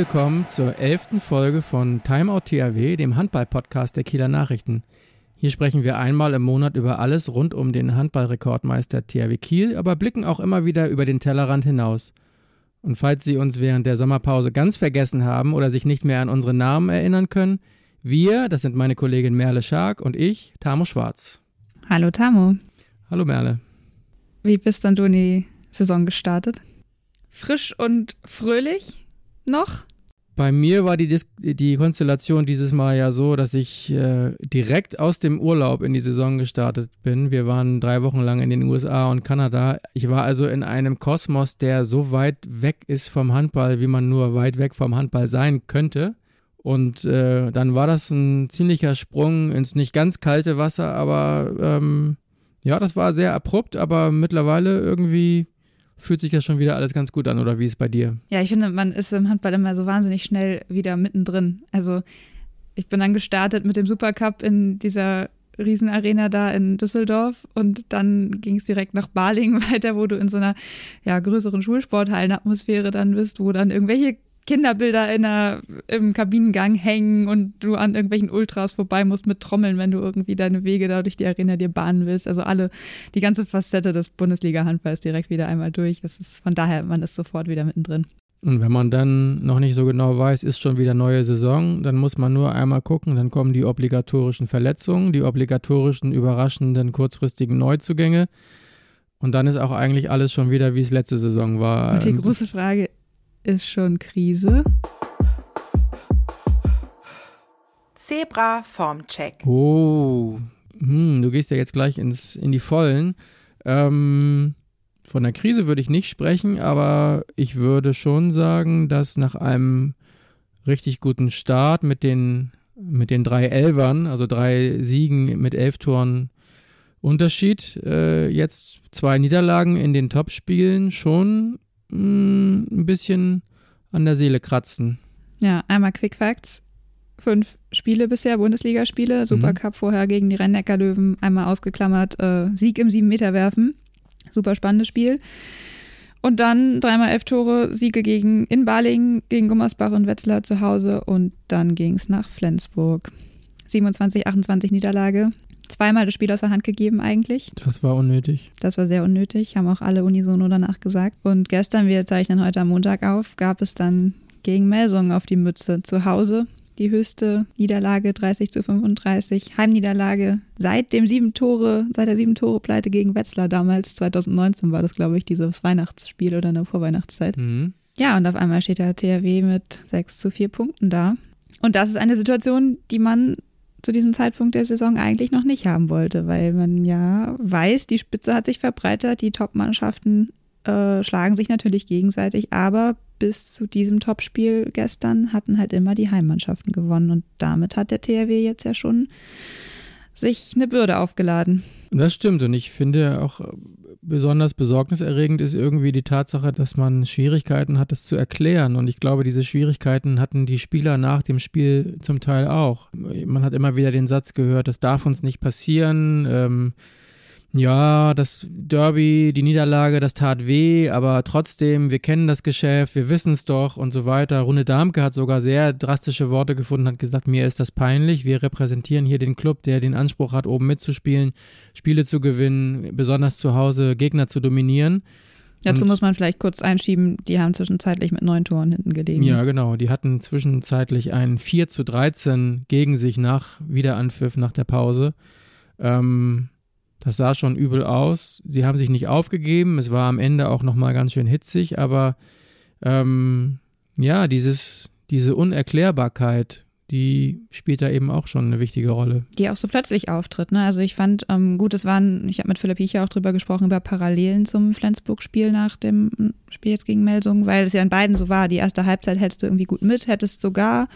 Willkommen zur elften Folge von Timeout THW, dem Handball-Podcast der Kieler Nachrichten. Hier sprechen wir einmal im Monat über alles rund um den Handballrekordmeister THW Kiel, aber blicken auch immer wieder über den Tellerrand hinaus. Und falls Sie uns während der Sommerpause ganz vergessen haben oder sich nicht mehr an unsere Namen erinnern können, wir, das sind meine Kollegin Merle Schark und ich, Tamo Schwarz. Hallo Tamo. Hallo Merle. Wie bist dann du in die Saison gestartet? Frisch und fröhlich noch? Bei mir war die, Dis die Konstellation dieses Mal ja so, dass ich äh, direkt aus dem Urlaub in die Saison gestartet bin. Wir waren drei Wochen lang in den USA und Kanada. Ich war also in einem Kosmos, der so weit weg ist vom Handball, wie man nur weit weg vom Handball sein könnte. Und äh, dann war das ein ziemlicher Sprung ins nicht ganz kalte Wasser, aber ähm, ja, das war sehr abrupt, aber mittlerweile irgendwie fühlt sich das schon wieder alles ganz gut an, oder wie ist es bei dir? Ja, ich finde, man ist im Handball immer so wahnsinnig schnell wieder mittendrin. Also ich bin dann gestartet mit dem Supercup in dieser Riesenarena da in Düsseldorf und dann ging es direkt nach Balingen weiter, wo du in so einer ja, größeren Schulsporthallenatmosphäre dann bist, wo dann irgendwelche Kinderbilder in der, im Kabinengang hängen und du an irgendwelchen Ultras vorbei musst mit Trommeln, wenn du irgendwie deine Wege da durch die Arena dir bahnen willst. Also alle, die ganze Facette des Bundesliga-Handballs direkt wieder einmal durch. Das ist von daher, man ist sofort wieder mittendrin. Und wenn man dann noch nicht so genau weiß, ist schon wieder neue Saison, dann muss man nur einmal gucken, dann kommen die obligatorischen Verletzungen, die obligatorischen überraschenden kurzfristigen Neuzugänge. Und dann ist auch eigentlich alles schon wieder, wie es letzte Saison war. Und die große Frage, ist schon Krise. Zebra Formcheck. Oh, hm, du gehst ja jetzt gleich ins, in die Vollen. Ähm, von der Krise würde ich nicht sprechen, aber ich würde schon sagen, dass nach einem richtig guten Start mit den, mit den drei Elfern, also drei Siegen mit elf Toren Unterschied, äh, jetzt zwei Niederlagen in den Topspielen schon mh, mm, ein bisschen an der Seele kratzen. Ja, einmal Quick Facts. Fünf Spiele bisher, Bundesligaspiele, Supercup mhm. vorher gegen die rhein löwen einmal ausgeklammert, äh, Sieg im Sieben-Meter-Werfen. Super spannendes Spiel. Und dann dreimal elf Tore, Siege gegen in Balingen, gegen Gummersbach und Wetzlar zu Hause und dann ging es nach Flensburg. 27, 28 Niederlage zweimal das Spiel aus der Hand gegeben eigentlich. Das war unnötig. Das war sehr unnötig, haben auch alle unisono danach gesagt. Und gestern, wir zeichnen heute am Montag auf, gab es dann gegen Melsungen auf die Mütze zu Hause. Die höchste Niederlage 30 zu 35, Heimniederlage seit dem sieben Tore, seit der sieben Tore Pleite gegen Wetzlar damals 2019 war das glaube ich dieses Weihnachtsspiel oder in der Vorweihnachtszeit. Mhm. Ja und auf einmal steht der THW mit 6 zu 4 Punkten da. Und das ist eine Situation, die man zu diesem Zeitpunkt der Saison eigentlich noch nicht haben wollte, weil man ja weiß, die Spitze hat sich verbreitert, die Top-Mannschaften äh, schlagen sich natürlich gegenseitig, aber bis zu diesem Topspiel gestern hatten halt immer die Heimmannschaften gewonnen und damit hat der THW jetzt ja schon sich eine Bürde aufgeladen. Das stimmt und ich finde auch besonders besorgniserregend ist irgendwie die Tatsache, dass man Schwierigkeiten hat, das zu erklären. Und ich glaube, diese Schwierigkeiten hatten die Spieler nach dem Spiel zum Teil auch. Man hat immer wieder den Satz gehört, das darf uns nicht passieren. Ähm, ja, das Derby, die Niederlage, das tat weh, aber trotzdem, wir kennen das Geschäft, wir wissen es doch und so weiter. Rune Darmke hat sogar sehr drastische Worte gefunden, hat gesagt, mir ist das peinlich. Wir repräsentieren hier den Club, der den Anspruch hat, oben mitzuspielen, Spiele zu gewinnen, besonders zu Hause Gegner zu dominieren. Dazu und, muss man vielleicht kurz einschieben, die haben zwischenzeitlich mit neun Toren hinten gelegen. Ja, genau. Die hatten zwischenzeitlich ein 4 zu 13 gegen sich nach Wiederanpfiff nach der Pause. Ähm, das sah schon übel aus. Sie haben sich nicht aufgegeben. Es war am Ende auch nochmal ganz schön hitzig, aber ähm, ja, dieses, diese Unerklärbarkeit, die spielt da eben auch schon eine wichtige Rolle. Die auch so plötzlich auftritt. Ne? Also ich fand, ähm, gut, es waren, ich habe mit Philipp Hiecher auch drüber gesprochen, über Parallelen zum Flensburg-Spiel nach dem Spiel jetzt gegen Melsung, weil es ja in beiden so war. Die erste Halbzeit hältst du irgendwie gut mit, hättest sogar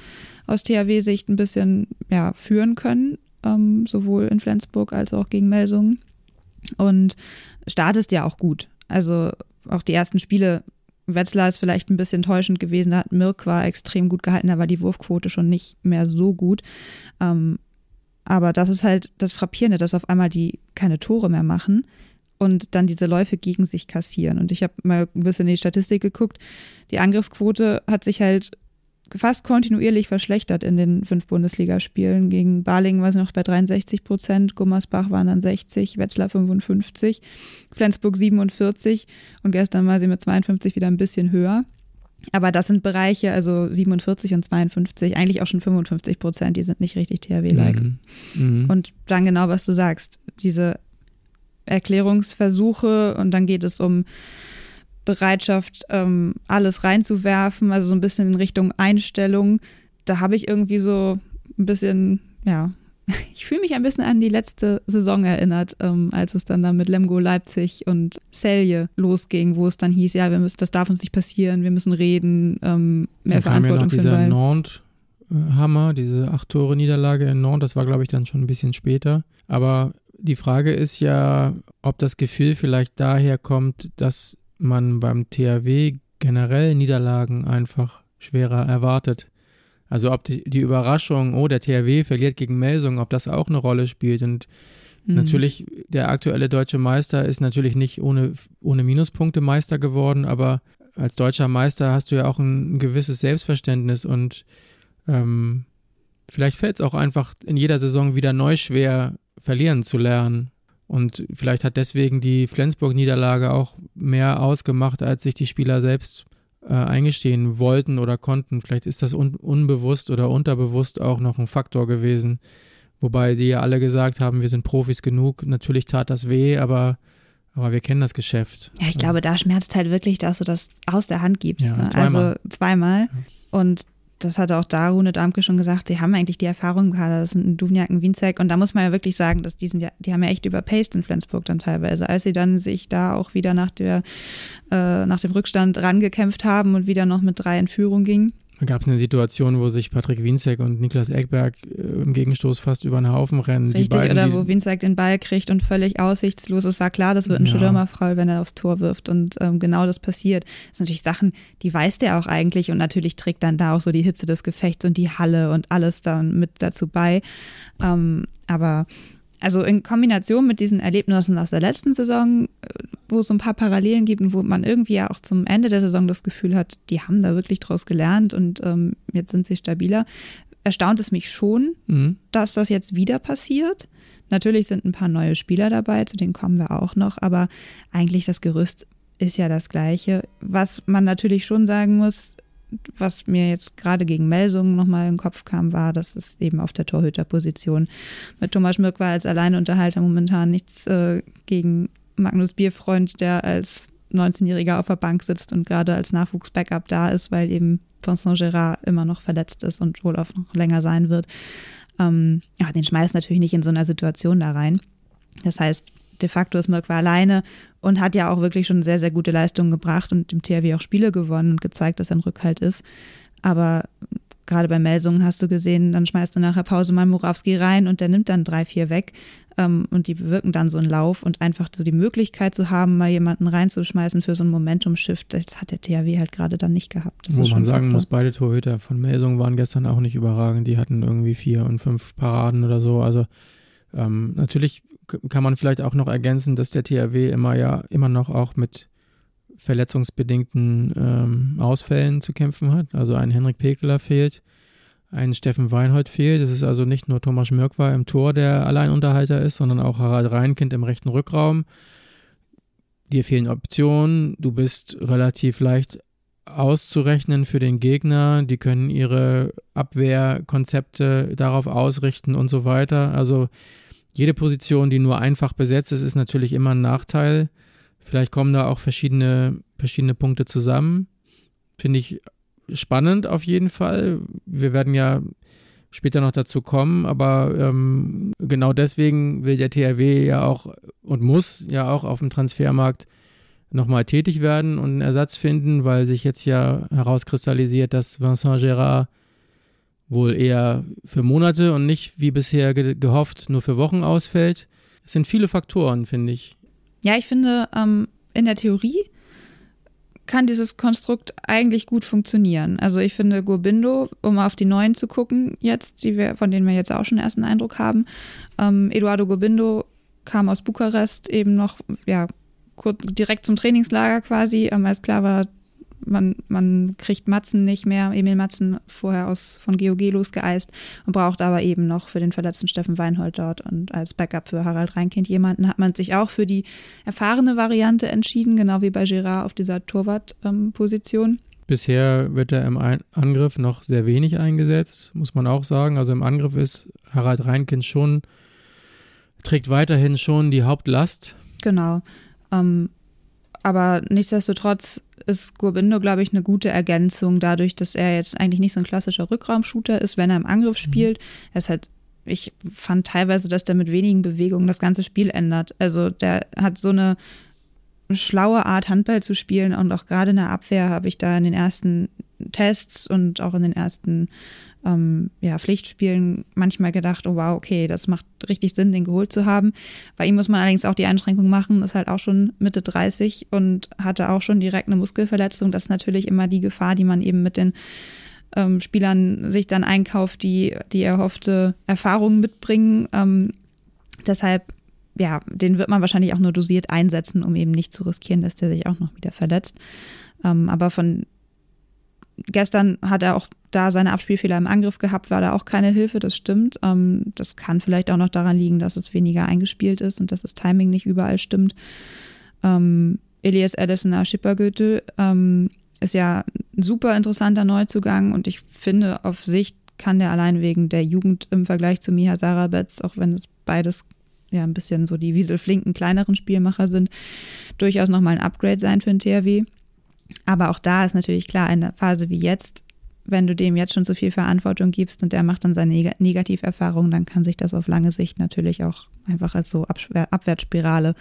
aus THW-Sicht ein bisschen ja, führen können ähm, sowohl in Flensburg als auch gegen Melsungen. Und startest ja auch gut. Also auch die ersten Spiele, Wetzlar ist vielleicht ein bisschen täuschend gewesen, da hat Mirk war extrem gut gehalten, da war die Wurfquote schon nicht mehr so gut. Ähm, aber das ist halt das Frappierende, dass auf einmal die keine Tore mehr machen und dann diese Läufe gegen sich kassieren. Und ich habe mal ein bisschen in die Statistik geguckt. Die Angriffsquote hat sich halt fast kontinuierlich verschlechtert in den fünf Bundesligaspielen. Gegen Balingen war sie noch bei 63 Prozent, Gummersbach waren dann 60, Wetzlar 55, Flensburg 47 und gestern war sie mit 52 wieder ein bisschen höher. Aber das sind Bereiche, also 47 und 52, eigentlich auch schon 55 Prozent, die sind nicht richtig THW-like. Mhm. Mhm. Und dann genau, was du sagst, diese Erklärungsversuche und dann geht es um Bereitschaft, ähm, alles reinzuwerfen, also so ein bisschen in Richtung Einstellung. Da habe ich irgendwie so ein bisschen, ja, ich fühle mich ein bisschen an die letzte Saison erinnert, ähm, als es dann da mit Lemgo Leipzig und Celje losging, wo es dann hieß, ja, wir müssen, das darf uns nicht passieren, wir müssen reden, ähm, mehr da Verantwortung kam ja noch dieser Nantes Hammer, diese acht Tore Niederlage in Nantes, das war glaube ich dann schon ein bisschen später, aber die Frage ist ja, ob das Gefühl vielleicht daher kommt, dass man beim THW generell Niederlagen einfach schwerer erwartet. Also ob die, die Überraschung, oh, der THW verliert gegen Melsung, ob das auch eine Rolle spielt. Und mhm. natürlich, der aktuelle deutsche Meister ist natürlich nicht ohne, ohne Minuspunkte Meister geworden, aber als deutscher Meister hast du ja auch ein, ein gewisses Selbstverständnis und ähm, vielleicht fällt es auch einfach in jeder Saison wieder neu schwer, verlieren zu lernen. Und vielleicht hat deswegen die Flensburg-Niederlage auch mehr ausgemacht, als sich die Spieler selbst äh, eingestehen wollten oder konnten. Vielleicht ist das un unbewusst oder unterbewusst auch noch ein Faktor gewesen. Wobei die ja alle gesagt haben, wir sind Profis genug. Natürlich tat das weh, aber, aber wir kennen das Geschäft. Ja, ich glaube, da schmerzt halt wirklich, dass du das aus der Hand gibst. Ja, ne? zweimal. Also zweimal. Ja. Und das hatte auch Darune Damke schon gesagt, sie haben eigentlich die Erfahrung gehabt, das sind ein Duvniak, ein Wienzek und da muss man ja wirklich sagen, dass die sind die haben ja echt überpaced in Flensburg dann teilweise, als sie dann sich da auch wieder nach der, äh, nach dem Rückstand rangekämpft haben und wieder noch mit drei in Führung gingen da gab es eine Situation, wo sich Patrick Wienzek und Niklas Eckberg äh, im Gegenstoß fast über den Haufen rennen. Richtig, beiden, oder wo Wienzek den Ball kriegt und völlig aussichtslos ist. War klar, das wird ein ja. Stürmerfall, wenn er aufs Tor wirft. Und ähm, genau das passiert. Das sind natürlich Sachen, die weiß der auch eigentlich. Und natürlich trägt dann da auch so die Hitze des Gefechts und die Halle und alles dann mit dazu bei. Ähm, aber also in Kombination mit diesen Erlebnissen aus der letzten Saison, äh, wo es so ein paar Parallelen gibt und wo man irgendwie ja auch zum Ende der Saison das Gefühl hat, die haben da wirklich draus gelernt und ähm, jetzt sind sie stabiler, erstaunt es mich schon, mhm. dass das jetzt wieder passiert. Natürlich sind ein paar neue Spieler dabei, zu denen kommen wir auch noch, aber eigentlich das Gerüst ist ja das gleiche. Was man natürlich schon sagen muss, was mir jetzt gerade gegen Melsungen nochmal in den Kopf kam, war, dass es eben auf der Torhüterposition mit Thomas Schmirk war als Alleinunterhalter momentan nichts äh, gegen Magnus Bierfreund, der als 19-Jähriger auf der Bank sitzt und gerade als Nachwuchs-Backup da ist, weil eben Vincent Gérard immer noch verletzt ist und wohl auch noch länger sein wird. Ähm, ja, den schmeißt natürlich nicht in so einer Situation da rein. Das heißt, de facto ist Mirk war alleine und hat ja auch wirklich schon sehr, sehr gute Leistungen gebracht und dem THW auch Spiele gewonnen und gezeigt, dass er ein Rückhalt ist. Aber gerade bei Melsungen hast du gesehen, dann schmeißt du nachher Pause mal Murawski rein und der nimmt dann drei, vier weg. Ähm, und die bewirken dann so einen Lauf und einfach so die Möglichkeit zu haben, mal jemanden reinzuschmeißen für so einen Momentum-Shift, das hat der THW halt gerade dann nicht gehabt. Das Wo man sagen muss, beide Torhüter von Melsungen waren gestern auch nicht überragend. Die hatten irgendwie vier und fünf Paraden oder so. Also ähm, natürlich kann man vielleicht auch noch ergänzen, dass der THW immer ja immer noch auch mit verletzungsbedingten ähm, Ausfällen zu kämpfen hat. Also ein Henrik Pekeler fehlt, ein Steffen Weinhold fehlt. Es ist also nicht nur Thomas Mörkwa im Tor, der Alleinunterhalter ist, sondern auch Harald Reinkind im rechten Rückraum. Dir fehlen Optionen. Du bist relativ leicht auszurechnen für den Gegner. Die können ihre Abwehrkonzepte darauf ausrichten und so weiter. Also jede Position, die nur einfach besetzt ist, ist natürlich immer ein Nachteil. Vielleicht kommen da auch verschiedene, verschiedene Punkte zusammen. Finde ich spannend auf jeden Fall. Wir werden ja später noch dazu kommen, aber ähm, genau deswegen will der THW ja auch und muss ja auch auf dem Transfermarkt nochmal tätig werden und einen Ersatz finden, weil sich jetzt ja herauskristallisiert, dass Vincent Gérard wohl eher für Monate und nicht wie bisher ge gehofft nur für Wochen ausfällt. Es sind viele Faktoren, finde ich. Ja, ich finde, ähm, in der Theorie kann dieses Konstrukt eigentlich gut funktionieren. Also ich finde Gurbindo, um auf die neuen zu gucken, jetzt, die wir, von denen wir jetzt auch schon einen ersten Eindruck haben, ähm, Eduardo Gurbindo kam aus Bukarest eben noch, ja, kurz, direkt zum Trainingslager quasi, ähm, als klar war, man, man kriegt Matzen nicht mehr, Emil Matzen vorher aus von GOG losgeeist und braucht aber eben noch für den verletzten Steffen Weinhold dort und als Backup für Harald Reinkind jemanden, hat man sich auch für die erfahrene Variante entschieden, genau wie bei Girard auf dieser Torwartposition. Ähm, Bisher wird er im Angriff noch sehr wenig eingesetzt, muss man auch sagen. Also im Angriff ist Harald Reinkind schon, trägt weiterhin schon die Hauptlast. Genau. Ähm, aber nichtsdestotrotz ist Gurbindo, glaube ich, eine gute Ergänzung, dadurch, dass er jetzt eigentlich nicht so ein klassischer Rückraumshooter ist, wenn er im Angriff mhm. spielt. Mhm. Er ist halt, ich fand teilweise, dass der mit wenigen Bewegungen das ganze Spiel ändert. Also der hat so eine schlaue Art, Handball zu spielen und auch gerade in der Abwehr habe ich da in den ersten Tests und auch in den ersten ähm, ja, Pflichtspielen manchmal gedacht, oh wow, okay, das macht richtig Sinn, den geholt zu haben. Bei ihm muss man allerdings auch die Einschränkung machen, ist halt auch schon Mitte 30 und hatte auch schon direkt eine Muskelverletzung. Das ist natürlich immer die Gefahr, die man eben mit den ähm, Spielern sich dann einkauft, die die erhoffte Erfahrung mitbringen. Ähm, deshalb ja, den wird man wahrscheinlich auch nur dosiert einsetzen, um eben nicht zu riskieren, dass der sich auch noch wieder verletzt. Ähm, aber von gestern hat er auch da seine Abspielfehler im Angriff gehabt, war da auch keine Hilfe, das stimmt. Ähm, das kann vielleicht auch noch daran liegen, dass es weniger eingespielt ist und dass das Timing nicht überall stimmt. Ähm, Elias Edison Schippergöte ähm, ist ja ein super interessanter Neuzugang und ich finde, auf Sicht kann der allein wegen der Jugend im Vergleich zu Miha Sarabetz, auch wenn es beides ja ein bisschen so die wieselflinken kleineren Spielmacher sind, durchaus nochmal ein Upgrade sein für den THW. Aber auch da ist natürlich klar, in einer Phase wie jetzt, wenn du dem jetzt schon so viel Verantwortung gibst und der macht dann seine Neg Negativerfahrungen, dann kann sich das auf lange Sicht natürlich auch einfach als so Abschwer Abwärtsspirale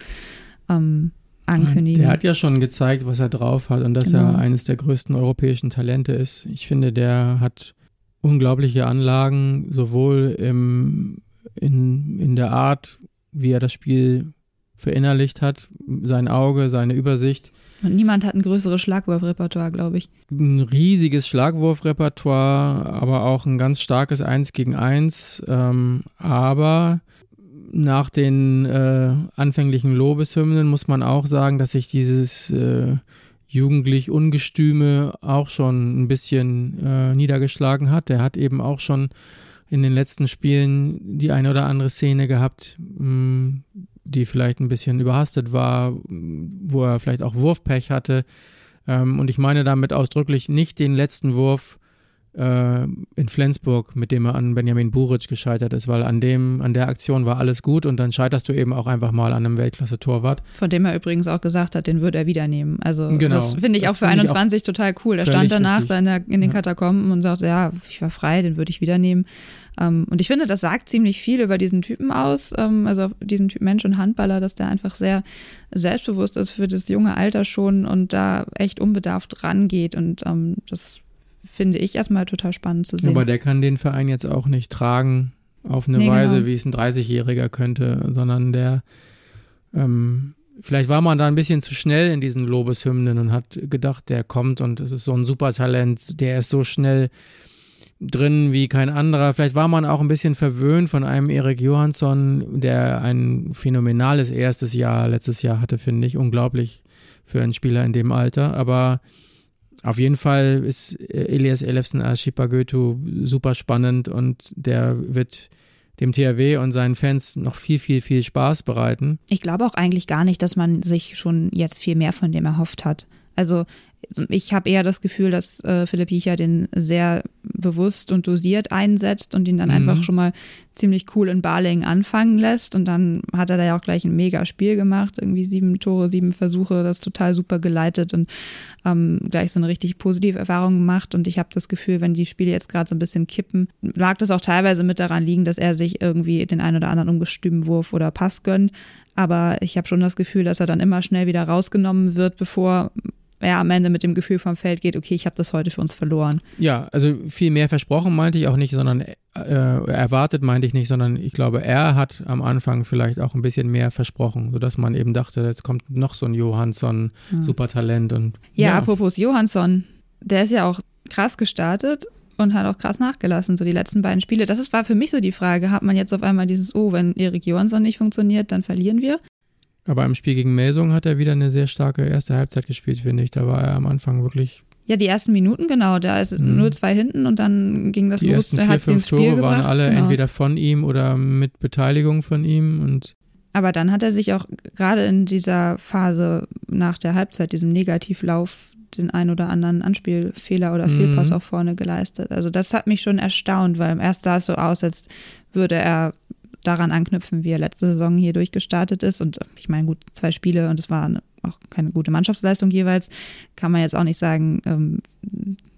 ähm, ankündigen. Der hat ja schon gezeigt, was er drauf hat und dass genau. er eines der größten europäischen Talente ist. Ich finde, der hat unglaubliche Anlagen, sowohl im, in, in der Art, wie er das Spiel verinnerlicht hat, sein Auge, seine Übersicht niemand hat ein größeres Schlagwurfrepertoire, glaube ich. Ein riesiges Schlagwurfrepertoire, aber auch ein ganz starkes Eins gegen Eins. Ähm, aber nach den äh, anfänglichen Lobeshymnen muss man auch sagen, dass sich dieses äh, jugendlich Ungestüme auch schon ein bisschen äh, niedergeschlagen hat. Der hat eben auch schon in den letzten Spielen die eine oder andere Szene gehabt, mh, mm, die vielleicht ein bisschen überhastet war, wo er vielleicht auch Wurfpech hatte. Ähm, und ich meine damit ausdrücklich nicht den letzten Wurf äh, in Flensburg, mit dem er an Benjamin Buric gescheitert ist, weil an dem, an der Aktion war alles gut und dann scheiterst du eben auch einfach mal an einem Weltklasse-Torwart. Von dem er übrigens auch gesagt hat, den würde er wieder nehmen. Also genau, das finde ich auch für 21 auch total cool. Er stand danach da in, der, in den ja. Katakomben und sagte, ja, ich war frei, den würde ich wieder nehmen. Ähm, und ich finde, das sagt ziemlich viel über diesen Typen aus, ähm, also diesen Typ Mensch und Handballer, dass der einfach sehr selbstbewusst ist für das junge Alter schon und da echt unbedarft rangeht. Und ähm, das finde ich erstmal total spannend zu sehen. Aber der kann den Verein jetzt auch nicht tragen auf eine nee, Weise, genau. wie es ein 30-Jähriger könnte, sondern der ähm, Vielleicht war man da ein bisschen zu schnell in diesen Lobeshymnen und hat gedacht, der kommt und es ist so ein super Talent, der ist so schnell drin wie kein anderer. Vielleicht war man auch ein bisschen verwöhnt von einem Erik Johansson, der ein phänomenales erstes Jahr letztes Jahr hatte, finde ich. Unglaublich für einen Spieler in dem Alter. Aber auf jeden Fall ist Elias Elefsen als Shipagötu super spannend und der wird dem THW und seinen Fans noch viel, viel, viel Spaß bereiten. Ich glaube auch eigentlich gar nicht, dass man sich schon jetzt viel mehr von dem erhofft hat. Also ich habe eher das Gefühl, dass äh, Philipp Hiecher den sehr bewusst und dosiert einsetzt und ihn dann mhm. einfach schon mal ziemlich cool in Barling anfangen lässt. Und dann hat er da ja auch gleich ein mega Spiel gemacht, irgendwie sieben Tore, sieben Versuche, das total super geleitet und ähm, gleich so eine richtig positive Erfahrung gemacht. Und ich habe das Gefühl, wenn die Spiele jetzt gerade so ein bisschen kippen, mag das auch teilweise mit daran liegen, dass er sich irgendwie den einen oder anderen ungestümen Wurf oder Pass gönnt. Aber ich habe schon das Gefühl, dass er dann immer schnell wieder rausgenommen wird, bevor er am Ende mit dem Gefühl vom Feld geht, okay, ich habe das heute für uns verloren. Ja, also viel mehr versprochen meinte ich auch nicht, sondern äh, erwartet meinte ich nicht, sondern ich glaube, er hat am Anfang vielleicht auch ein bisschen mehr versprochen, sodass man eben dachte, jetzt kommt noch so ein Johansson, ja. Supertalent und. Ja, ja, apropos Johansson, der ist ja auch krass gestartet und hat auch krass nachgelassen, so die letzten beiden Spiele. Das ist, war für mich so die Frage, hat man jetzt auf einmal dieses, oh, wenn Erik Johansson nicht funktioniert, dann verlieren wir? Aber im Spiel gegen Melsung hat er wieder eine sehr starke erste Halbzeit gespielt, finde ich. Da war er am Anfang wirklich. Ja, die ersten Minuten, genau. Da ist Mhm. 0-2 hinten und dann ging das Die los. ersten Er vier, hat fünf Tore waren gebracht. alle genau. entweder von ihm oder mit Beteiligung von ihm. Und Aber dann hat er sich auch gerade in dieser Phase nach der Halbzeit, diesem Negativlauf, den ein oder anderen Anspielfehler oder Mhm. Fehlpass auch vorne geleistet. Also das hat mich schon erstaunt, weil erst sah es so aus, als würde er daran anknüpfen, wie er letzte Saison hier durchgestartet ist. Und ich meine, gut, zwei Spiele und es war auch keine gute Mannschaftsleistung jeweils. Kann man jetzt auch nicht sagen, ähm,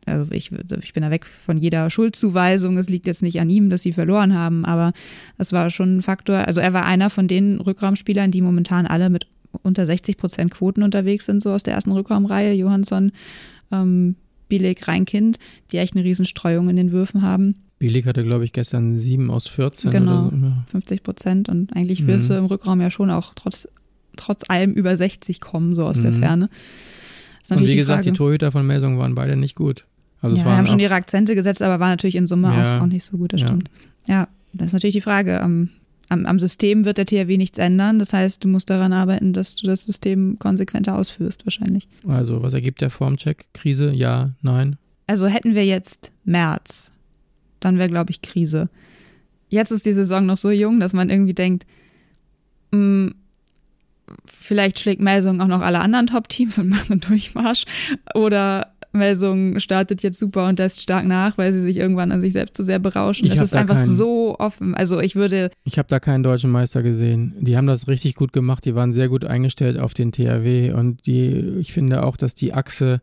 also ich, ich bin da weg von jeder Schuldzuweisung. Es liegt jetzt nicht an ihm, dass sie verloren haben, aber es war schon ein Faktor. Also er war einer von den Rückraumspielern, die momentan alle mit unter 60 Prozent Quoten unterwegs sind, so aus der ersten Rückraumreihe. Johansson, ähm, Billig, Reinkind, die echt eine Riesenstreuung in den Würfen haben. Bielik hatte, glaube ich, gestern 7 aus 14. Genau. Oder so. Ja. 50 Prozent und eigentlich Mhm. wirst du im Rückraum ja schon auch trotz, trotz allem über 60 kommen, so aus der Mhm. Ferne. Ist Und wie gesagt, die, die Frage. Torhüter von Melsung waren beide nicht gut. Also es ja, waren haben schon ihre Akzente gesetzt, aber war natürlich in Summe Ja. auch, auch nicht so gut, das Ja. stimmt. Ja, das ist natürlich die Frage. Am, am, am System wird der THW nichts ändern. Das heißt, du musst daran arbeiten, dass du das System konsequenter ausführst, wahrscheinlich. also was ergibt der Formcheck? Krise? Ja, nein. Also hätten wir jetzt März, dann wäre, glaube ich, Krise. Jetzt ist die Saison noch so jung, dass man irgendwie denkt, mh, vielleicht schlägt Melsung auch noch alle anderen Top-Teams und macht einen Durchmarsch. Oder Melsung startet jetzt super und lässt stark nach, weil sie sich irgendwann an sich selbst zu sehr berauschen. Ich es ist da einfach keinen- so offen. Also ich würde, Ich habe da keinen deutschen Meister gesehen. Die haben das richtig gut gemacht. Die waren sehr gut eingestellt auf den THW. Und die, ich finde auch, dass die Achse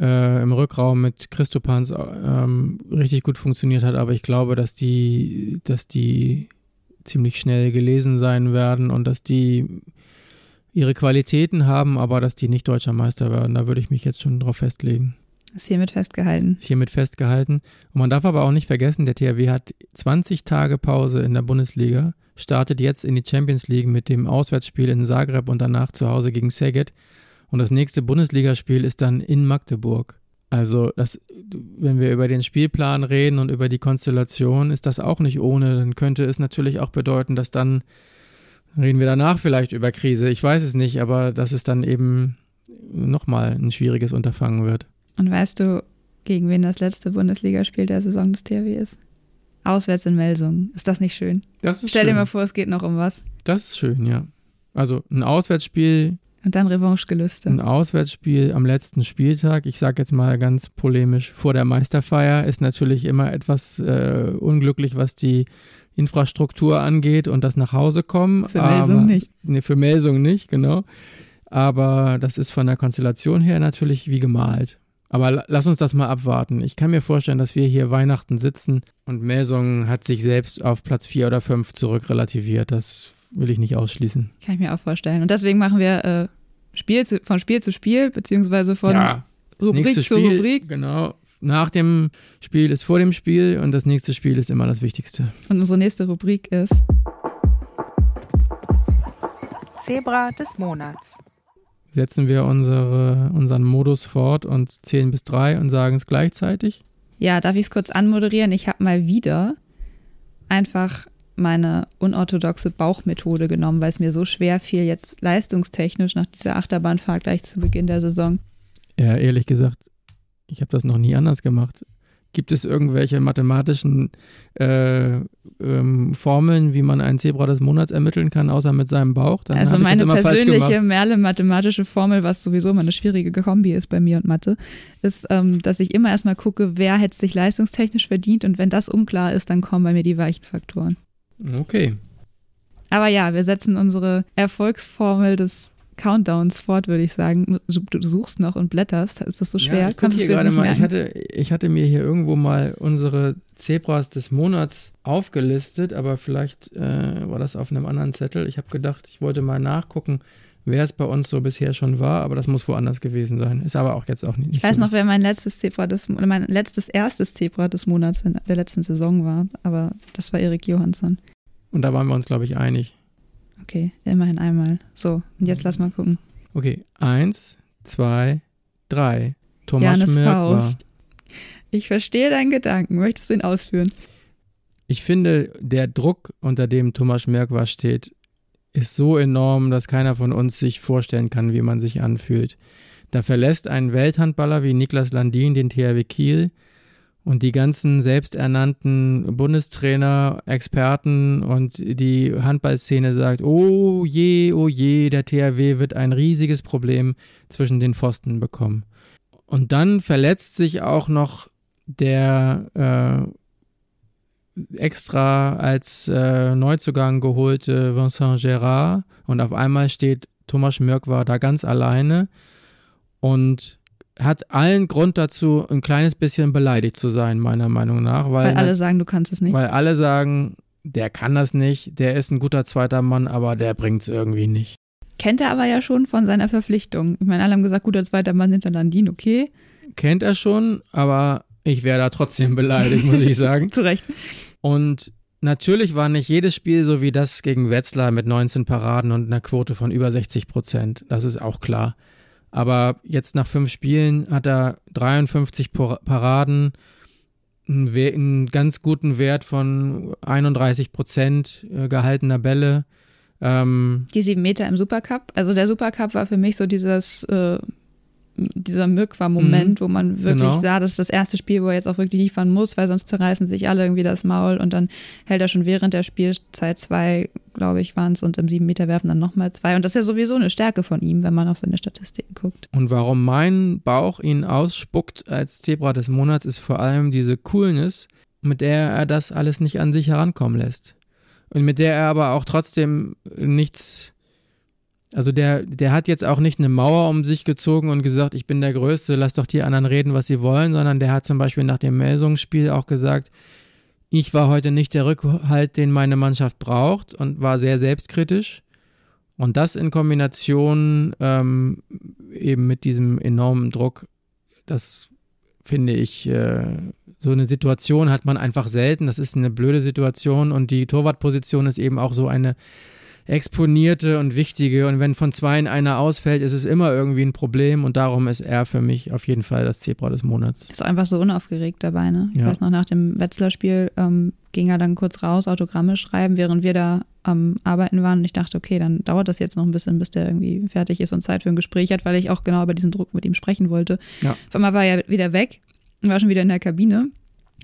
äh, im Rückraum mit Christopans ähm, richtig gut funktioniert hat. Aber ich glaube, dass die, dass die ziemlich schnell gelesen sein werden und dass die ihre Qualitäten haben, aber dass die nicht deutscher Meister werden. Da würde ich mich jetzt schon drauf festlegen. ist hiermit festgehalten. Ist hiermit festgehalten. Und man darf aber auch nicht vergessen, der THW hat 20 Tage Pause in der Bundesliga, startet jetzt in die Champions League mit dem Auswärtsspiel in Zagreb und danach zu Hause gegen Szeged. Und das nächste Bundesligaspiel ist dann in Magdeburg. Also, das, wenn wir über den Spielplan reden und über die Konstellation, ist das auch nicht ohne. Dann könnte es natürlich auch bedeuten, dass dann, reden wir danach vielleicht über Krise. Ich weiß es nicht, aber dass es dann eben nochmal ein schwieriges Unterfangen wird. Und weißt du, gegen wen das letzte Bundesligaspiel der Saison des THW ist? Auswärts in Melsungen. Ist das nicht schön? Das ist Stell schön. dir mal vor, es geht noch um was. Das ist schön, ja. Also ein Auswärtsspiel, Und dann Revanchegelüste. ein Auswärtsspiel am letzten Spieltag, ich sage jetzt mal ganz polemisch, vor der Meisterfeier ist natürlich immer etwas äh, unglücklich, was die Infrastruktur angeht und das nach Hause kommen. Für Melsung nicht. Nee, für Melsung nicht, genau. Aber das ist von der Konstellation her natürlich wie gemalt. Aber la- lass uns das mal abwarten. Ich kann mir vorstellen, dass wir hier Weihnachten sitzen und Melsung hat sich selbst auf Platz 4 oder 5 zurückrelativiert. Das will ich nicht ausschließen. Kann ich mir auch vorstellen. Und deswegen machen wir äh, Spiel zu, von Spiel zu Spiel, beziehungsweise von ja, Rubrik zu Spiel, Rubrik. Genau. Nach dem Spiel ist vor dem Spiel und das nächste Spiel ist immer das Wichtigste. Und unsere nächste Rubrik ist Zebra des Monats. Setzen wir unsere, unseren Modus fort und zählen bis drei und sagen es gleichzeitig. Ja, darf ich es kurz anmoderieren? Ich habe mal wieder einfach meine unorthodoxe Bauchmethode genommen, weil es mir so schwer fiel, jetzt leistungstechnisch nach dieser Achterbahnfahrt gleich zu Beginn der Saison. Ja, ehrlich gesagt, ich habe das noch nie anders gemacht. Gibt es irgendwelche mathematischen äh, ähm, Formeln, wie man einen Zebra des Monats ermitteln kann, außer mit seinem Bauch? Dann also meine persönliche. Merle-mathematische Formel, was sowieso immer eine schwierige Kombi ist bei mir und Mathe, ist, ähm, dass ich immer erstmal gucke, wer hätte sich leistungstechnisch verdient und wenn das unklar ist, dann kommen bei mir die weichen Faktoren. Okay. Aber ja, wir setzen unsere Erfolgsformel des Countdowns fort, würde ich sagen. Du, suchst noch und blätterst. Ist das so schwer? Ja, ich hier gerade mal, ich hatte, ich hatte mir hier irgendwo mal unsere Zebras des Monats aufgelistet, aber vielleicht äh, war das auf einem anderen Zettel. Ich habe gedacht, ich wollte mal nachgucken, wer es bei uns so bisher schon war, aber das muss woanders gewesen sein. Ist aber auch jetzt auch nicht. Ich weiß noch, wer mein letztes Zebra des, oder mein letztes erstes Zebra des Monats in der letzten Saison war, aber das war Erik Johansson. Und da waren wir uns, glaube ich, einig. Okay, immerhin einmal. So, und jetzt lass mal gucken. Okay, eins, zwei, drei. Thomas Janis war. Faust. Ich verstehe deinen Gedanken. Möchtest du ihn ausführen? Ich finde, der Druck, unter dem Thomas Merck war, steht ist so enorm, dass keiner von uns sich vorstellen kann, wie man sich anfühlt. Da verlässt ein Welthandballer wie Niklas Landin den THW Kiel und die ganzen selbsternannten Bundestrainer, Experten und die Handballszene sagt, oh je, oh je, der THW wird ein riesiges Problem zwischen den Pfosten bekommen. Und dann verletzt sich auch noch der äh, extra als äh, Neuzugang geholte Vincent Gérard und auf einmal steht Thomas Mörk da ganz alleine und hat allen Grund dazu, ein kleines bisschen beleidigt zu sein, meiner Meinung nach. Weil, weil alle sagen, du kannst es nicht. Weil alle sagen, der kann das nicht, der ist ein guter zweiter Mann, aber der bringt es irgendwie nicht. Kennt er aber ja schon von seiner Verpflichtung. Ich meine, alle haben gesagt, guter zweiter Mann hinter Landin, okay. Kennt er schon, aber ich wäre da trotzdem beleidigt, muss ich sagen. Zu Recht. Und natürlich war nicht jedes Spiel so wie das gegen Wetzlar mit 19 Paraden und einer Quote von über 60 Prozent. Das ist auch klar. Aber jetzt nach fünf Spielen hat er 53 Paraden, einen, ganz guten Wert von 31 Prozent äh, gehaltener Bälle. Ähm, die sieben Meter im Supercup. Also der Supercup war für mich so dieses äh, dieser Mückwa-Moment, mhm, wo man wirklich genau. sah, das ist das erste Spiel, wo er jetzt auch wirklich liefern muss, weil sonst zerreißen sich alle irgendwie das Maul und dann hält er schon während der Spielzeit zwei, glaube ich, waren es und im sieben Meter werfen dann nochmal zwei. Und das ist ja sowieso eine Stärke von ihm, wenn man auf seine Statistiken guckt. Und warum mein Bauch ihn ausspuckt als Zebra des Monats, ist vor allem diese Coolness, mit der er das alles nicht an sich herankommen lässt. Und mit der er aber auch trotzdem nichts also der, der hat jetzt auch nicht eine Mauer um sich gezogen und gesagt, ich bin der Größte, lass doch die anderen reden, was sie wollen, sondern der hat zum Beispiel nach dem Melsungsspiel auch gesagt, ich war heute nicht der Rückhalt, den meine Mannschaft braucht und war sehr selbstkritisch. Und das in Kombination ähm, eben mit diesem enormen Druck, das finde ich, äh, so eine Situation hat man einfach selten. Das ist eine blöde Situation und die Torwartposition ist eben auch so eine exponierte und wichtige. Und wenn von zweien einer ausfällt, ist es immer irgendwie ein Problem. Und darum ist er für mich auf jeden Fall das Zebra des Monats. Ist einfach so unaufgeregt dabei, ne? Ich ja. weiß noch, nach dem Wetzlar-Spiel ähm, ging er dann kurz raus, Autogramme schreiben, während wir da am Arbeiten waren. Und ich dachte, okay, dann dauert das jetzt noch ein bisschen, bis der irgendwie fertig ist und Zeit für ein Gespräch hat, weil ich auch genau über diesen Druck mit ihm sprechen wollte. Ja. Auf einmal war er wieder weg und war schon wieder in der Kabine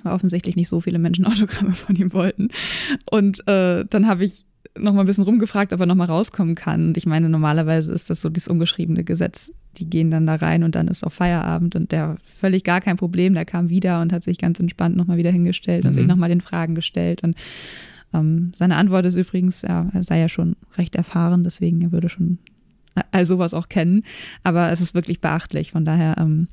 weil offensichtlich nicht so viele Menschen Autogramme von ihm wollten. Und äh, dann habe ich noch mal ein bisschen rumgefragt, ob er noch mal rauskommen kann. Und ich meine, normalerweise ist das so dieses ungeschriebene Gesetz. Die gehen dann da rein und dann ist auch Feierabend und der völlig gar kein Problem. Der kam wieder und hat sich ganz entspannt noch mal wieder hingestellt mhm. und sich noch mal den Fragen gestellt. Und ähm, seine Antwort ist übrigens, ja, er sei ja schon recht erfahren, deswegen er würde schon all sowas auch kennen. Aber es ist wirklich beachtlich. Von daher ähm,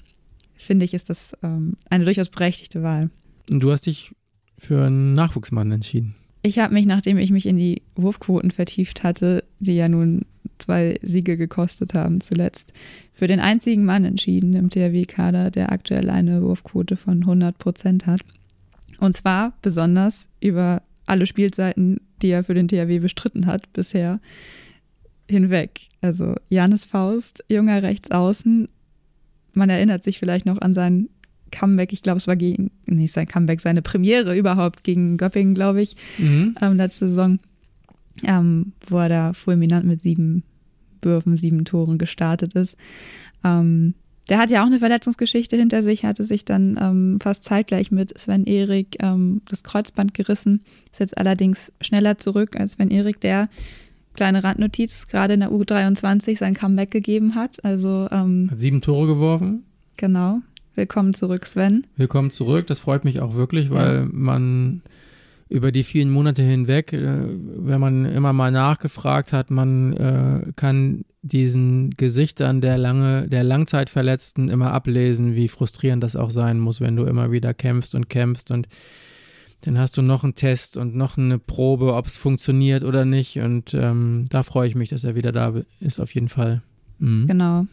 finde ich, ist das ähm, eine durchaus berechtigte Wahl. Und du hast dich für einen Nachwuchsmann entschieden. Ich habe mich, nachdem ich mich in die Wurfquoten vertieft hatte, die ja nun zwei Siege gekostet haben zuletzt, für den einzigen Mann entschieden im THW-Kader, der aktuell eine Wurfquote von 100 Prozent hat. Und zwar besonders über alle Spielzeiten, die er für den THW bestritten hat bisher, hinweg. Also Janis Faust, junger Rechtsaußen. Man erinnert sich vielleicht noch an seinen Comeback, ich glaube, es war gegen, nicht sein Comeback, seine Premiere überhaupt gegen Göppingen, glaube ich, mhm. ähm, letzte Saison, ähm, wo er da fulminant mit sieben Würfen, sieben Toren gestartet ist. Ähm, der hat ja auch eine Verletzungsgeschichte hinter sich, hatte sich dann ähm, fast zeitgleich mit Sven Erik ähm, das Kreuzband gerissen, ist jetzt allerdings schneller zurück als Sven Erik, der kleine Randnotiz, gerade in der U23 sein Comeback gegeben hat. Also ähm, hat sieben Tore geworfen. Genau. Willkommen zurück, Sven. Willkommen zurück. Das freut mich auch wirklich, weil ja. man über die vielen Monate hinweg, äh, wenn man immer mal nachgefragt hat, man äh, kann diesen Gesichtern der lange, der Langzeitverletzten immer ablesen, wie frustrierend das auch sein muss, wenn du immer wieder kämpfst und kämpfst und dann hast du noch einen Test und noch eine Probe, ob es funktioniert oder nicht. Und ähm, da freue ich mich, dass er wieder da ist, auf jeden Fall. Mhm. Genau.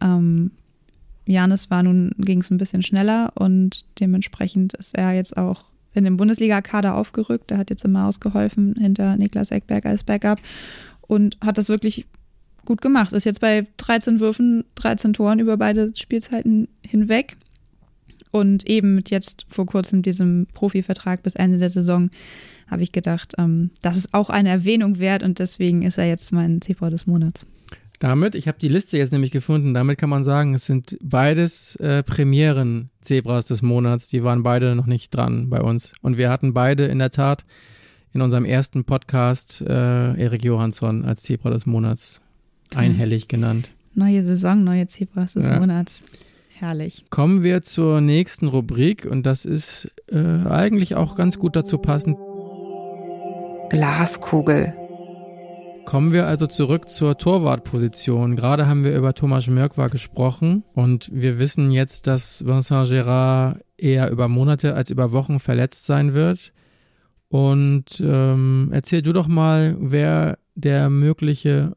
Ähm, Janis war nun, ging es ein bisschen schneller und dementsprechend ist er jetzt auch in den Bundesliga-Kader aufgerückt. Er hat jetzt immer ausgeholfen hinter Niklas Eckberg als Backup und hat das wirklich gut gemacht. Ist jetzt bei 13 Würfen, 13 Toren über beide Spielzeiten hinweg. Und eben mit jetzt vor kurzem diesem Profivertrag bis Ende der Saison habe ich gedacht, ähm, das ist auch eine Erwähnung wert und deswegen ist er jetzt mein Zebra des Monats. Damit, ich habe die Liste jetzt nämlich gefunden, damit kann man sagen, es sind beides äh, Premieren-Zebras des Monats. Die waren beide noch nicht dran bei uns. Und wir hatten beide in der Tat in unserem ersten Podcast äh, Erik Johansson als Zebra des Monats einhellig genannt. Neue Saison, neue Zebras des ja. Monats. Herrlich. Kommen wir zur nächsten Rubrik und das ist äh, eigentlich auch ganz gut dazu passend. Glaskugel. Kommen wir also zurück zur Torwartposition. Gerade haben wir über Thomas Mörkwa gesprochen und wir wissen jetzt, dass Vincent Gérard eher über Monate als über Wochen verletzt sein wird. Und ähm, erzähl du doch mal, wer der mögliche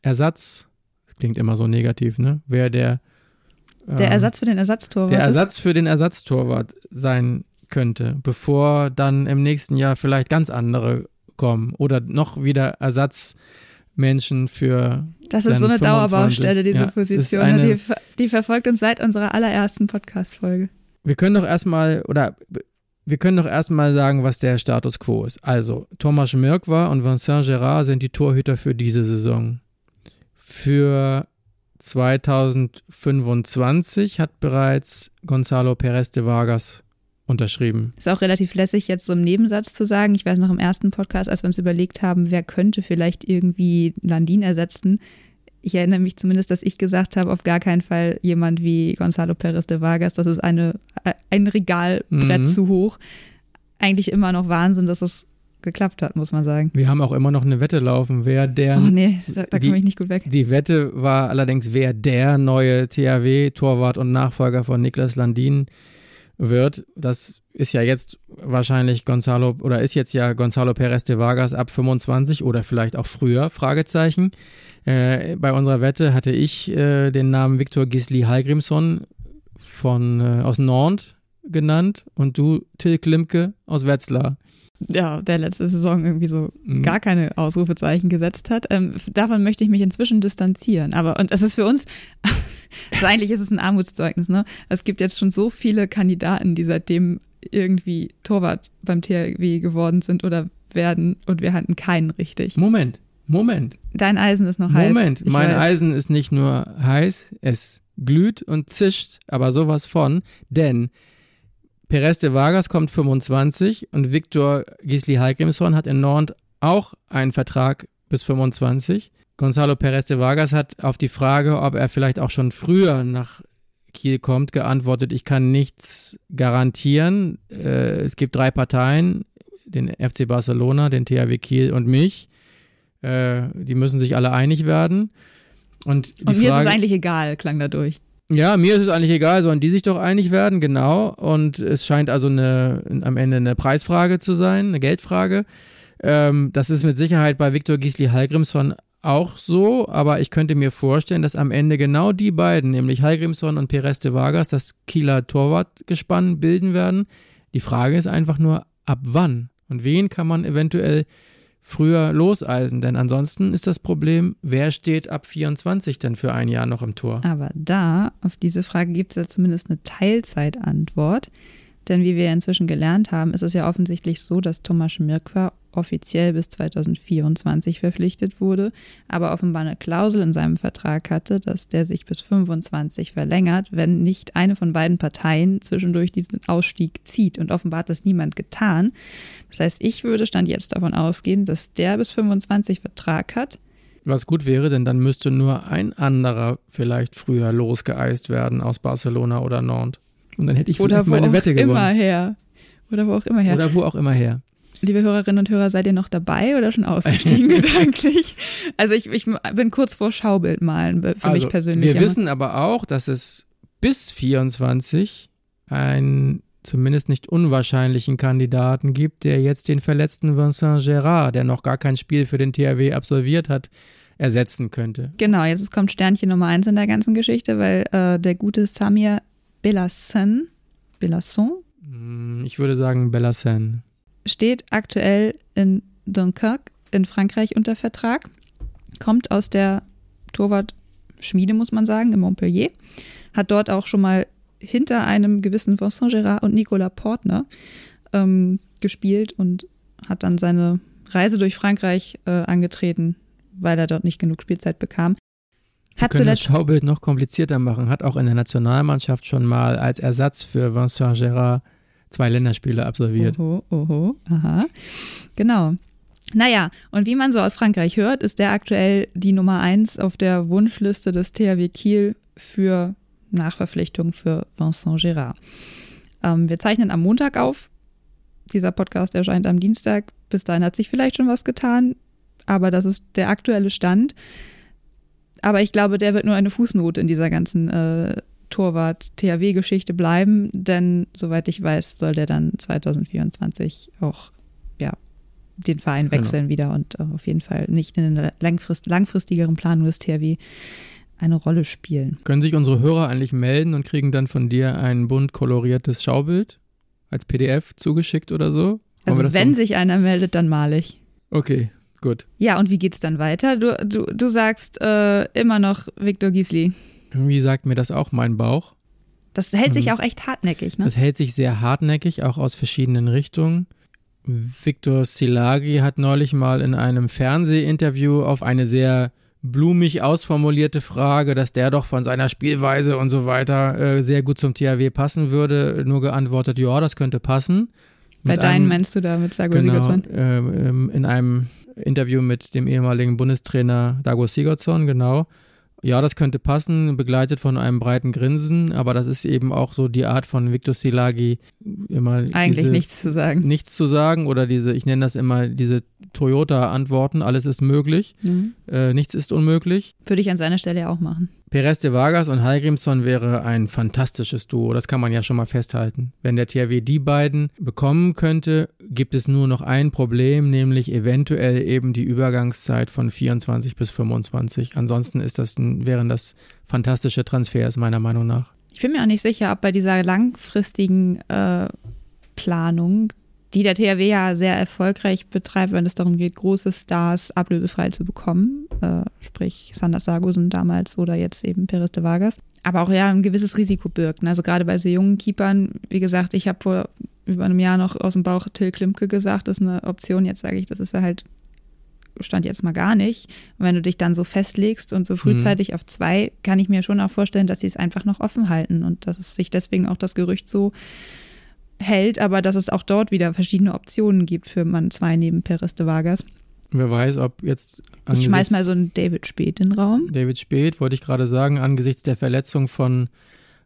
Ersatz, das klingt immer so negativ, ne? Wer der der ähm, Ersatz für den Ersatztorwart. Der Ersatz für den Ersatztorwart sein könnte, bevor dann im nächsten Jahr vielleicht ganz andere kommen oder noch wieder Ersatzmenschen für. Das ist so eine 25. Dauerbaustelle, diese ja, Position. Eine, die, die verfolgt uns seit unserer allerersten Podcast-Folge. Wir können doch erstmal, oder wir können doch erstmal sagen, was der Status quo ist. Also, Thomas Mirkwa und Vincent Gérard sind die Torhüter für diese Saison. Für 2025 hat bereits Gonzalo Perez de Vargas unterschrieben. Ist auch relativ lässig, jetzt so im Nebensatz zu sagen. Ich weiß noch im ersten Podcast, als wir uns überlegt haben, wer könnte vielleicht irgendwie Landin ersetzen. Ich erinnere mich zumindest, dass ich gesagt habe, auf gar keinen Fall jemand wie Gonzalo Perez de Vargas. Das ist eine, ein Regalbrett mhm. zu hoch. Eigentlich immer noch Wahnsinn, dass es geklappt hat, muss man sagen. Wir haben auch immer noch eine Wette laufen, wer der. Oh nee, da, da komme ich nicht gut weg. Die Wette war allerdings, wer der neue THW-Torwart und Nachfolger von Niklas Landin wird. Das ist ja jetzt wahrscheinlich Gonzalo oder ist jetzt ja Gonzalo Perez de Vargas ab 25 oder vielleicht auch früher, Fragezeichen. Äh, bei unserer Wette hatte ich äh, den Namen Viktor Gisli Hallgrimsson von, äh, aus Nantes genannt und du Till Klimke aus Wetzlar ja, der letzte Saison irgendwie so mhm. gar keine Ausrufezeichen gesetzt hat. Ähm, davon möchte ich mich inzwischen distanzieren. Aber, und es ist für uns, also eigentlich ist es ein Armutszeugnis, ne? Es gibt jetzt schon so viele Kandidaten, die seitdem irgendwie Torwart beim THW geworden sind oder werden und wir hatten keinen richtig. Moment, Moment. Dein Eisen ist noch heiß. Moment, mein weiß. Eisen ist nicht nur heiß, es glüht und zischt, aber sowas von, denn Perez de Vargas kommt 25 und Victor Gisli Hallgrimsson hat in Nantes auch einen Vertrag bis 25. Gonzalo Perez de Vargas hat auf die Frage, ob er vielleicht auch schon früher nach Kiel kommt, geantwortet, ich kann nichts garantieren. Äh, es gibt drei Parteien, den FC Barcelona, den THW Kiel und mich. Äh, die müssen sich alle einig werden. Und, und mir Frage, ist es eigentlich egal, klang dadurch. Ja, mir ist es eigentlich egal, sollen die sich doch einig werden, genau. Und es scheint also eine, am Ende eine Preisfrage zu sein, eine Geldfrage. Ähm, das ist mit Sicherheit bei Viktor Gisli Hallgrimsson auch so, aber ich könnte mir vorstellen, dass am Ende genau die beiden, nämlich Hallgrimsson und Perez de Vargas, das Kieler Torwartgespann bilden werden. Die Frage ist einfach nur, ab wann? Und wen kann man eventuell früher loseisen, denn ansonsten ist das Problem, wer steht ab 24 denn für ein Jahr noch im Tor? Aber da, auf diese Frage gibt es ja zumindest eine Teilzeitantwort. Denn wie wir inzwischen gelernt haben, ist es ja offensichtlich so, dass Thomas Mirkwa offiziell bis 2024 verpflichtet wurde, aber offenbar eine Klausel in seinem Vertrag hatte, dass der sich bis 25 verlängert, wenn nicht eine von beiden Parteien zwischendurch diesen Ausstieg zieht. Und offenbar hat das niemand getan. Das heißt, ich würde Stand jetzt davon ausgehen, dass der bis 25 Vertrag hat. Was gut wäre, denn dann müsste nur ein anderer vielleicht früher losgeeist werden aus Barcelona oder Nantes. Und dann hätte ich oder meine Wette gewonnen. Immer her. Oder wo auch immer her. Oder wo auch immer her. Liebe Hörerinnen und Hörer, seid ihr noch dabei oder schon ausgestiegen gedanklich? Also ich, ich bin kurz vor Schaubild malen für also, mich persönlich. Wir immer. wissen aber auch, dass es bis 24 einen zumindest nicht unwahrscheinlichen Kandidaten gibt, der jetzt den verletzten Vincent Gérard, der noch gar kein Spiel für den THW absolviert hat, ersetzen könnte. Genau, jetzt kommt Sternchen Nummer eins in der ganzen Geschichte, weil äh, der gute Samir Bellasson, Bellasson? Hm, ich würde sagen Bellasson steht aktuell in Dunkirk in Frankreich unter Vertrag, kommt aus der Torwart-Schmiede, muss man sagen, in Montpellier, hat dort auch schon mal hinter einem gewissen Vincent Gérard und Nicolas Portner ähm, gespielt und hat dann seine Reise durch Frankreich äh, angetreten, weil er dort nicht genug Spielzeit bekam. Hat können das Schaubild noch komplizierter machen. Hat auch in der Nationalmannschaft schon mal als Ersatz für Vincent Gérard zwei Länderspiele absolviert. Oho, oho, aha. Genau. Naja, und wie man so aus Frankreich hört, ist der aktuell die Nummer eins auf der Wunschliste des THW Kiel für Nachverpflichtung für Vincent Gérard. Ähm, wir zeichnen am Montag auf. Dieser Podcast erscheint am Dienstag. Bis dahin hat sich vielleicht schon was getan, aber das ist der aktuelle Stand. Aber ich glaube, der wird nur eine Fußnote in dieser ganzen äh, Torwart-THW-Geschichte bleiben, denn soweit ich weiß, soll der dann 2024 auch ja, den Verein Genau. wechseln wieder und auf jeden Fall nicht in der langfrist langfristigeren Planung des THW eine Rolle spielen. Können sich unsere Hörer eigentlich melden und kriegen dann von dir ein bunt koloriertes Schaubild als PDF zugeschickt oder so? Wollen Also wenn so? sich einer meldet, dann mal ich. Okay, gut. Ja, und wie geht's dann weiter? Du, du, du sagst äh, immer noch Viktor Giesli. Irgendwie sagt mir das auch mein Bauch. Das hält sich Mhm. auch echt hartnäckig, ne? Das hält sich sehr hartnäckig, auch aus verschiedenen Richtungen. Viktor Silagi hat neulich mal in einem Fernsehinterview auf eine sehr blumig ausformulierte Frage, dass der doch von seiner Spielweise und so weiter äh, sehr gut zum THW passen würde, nur geantwortet, ja, das könnte passen. Bei Mit deinen einem- meinst du da mit Dago genau, Sigurdsson? ähm, ähm, in einem Interview mit dem ehemaligen Bundestrainer Dago Sigurdsson, genau. Ja, das könnte passen, begleitet von einem breiten Grinsen, aber das ist eben auch so die Art von Victor Silagi, immer Eigentlich diese, nichts zu sagen. nichts zu sagen oder diese, ich nenne das immer diese Toyota-Antworten, alles ist möglich, Mhm. äh, nichts ist unmöglich. Würde ich an seiner Stelle ja auch machen. Perez de Vargas und Hallgrimsson wäre ein fantastisches Duo, das kann man ja schon mal festhalten. Wenn der THW die beiden bekommen könnte, gibt es nur noch ein Problem, nämlich eventuell eben die Übergangszeit von 24 bis 25. Ansonsten ist das, wären das fantastische Transfers meiner Meinung nach. Ich bin mir auch nicht sicher, ob bei dieser langfristigen äh, Planung, die der THW ja sehr erfolgreich betreibt, wenn es darum geht, große Stars ablösefrei zu bekommen, äh, sprich Sanders Sargosen damals oder jetzt eben Perez de Vargas, aber auch ja ein gewisses Risiko birgt. Also gerade bei so jungen Keepern, wie gesagt, ich habe vor über einem Jahr noch aus dem Bauch Till Klimke gesagt, das ist eine Option, jetzt sage ich, das ist ja halt stand jetzt mal gar nicht. Und wenn du dich dann so festlegst und so frühzeitig auf zwei, kann ich mir schon auch vorstellen, dass sie es einfach noch offen halten und dass es sich deswegen auch das Gerücht so hält, aber dass es auch dort wieder verschiedene Optionen gibt für Mann zwei neben Perez de Vargas. Wer weiß, ob jetzt Ich schmeiß mal so einen David Speth in den Raum. David Speth, wollte ich gerade sagen, angesichts der Verletzung von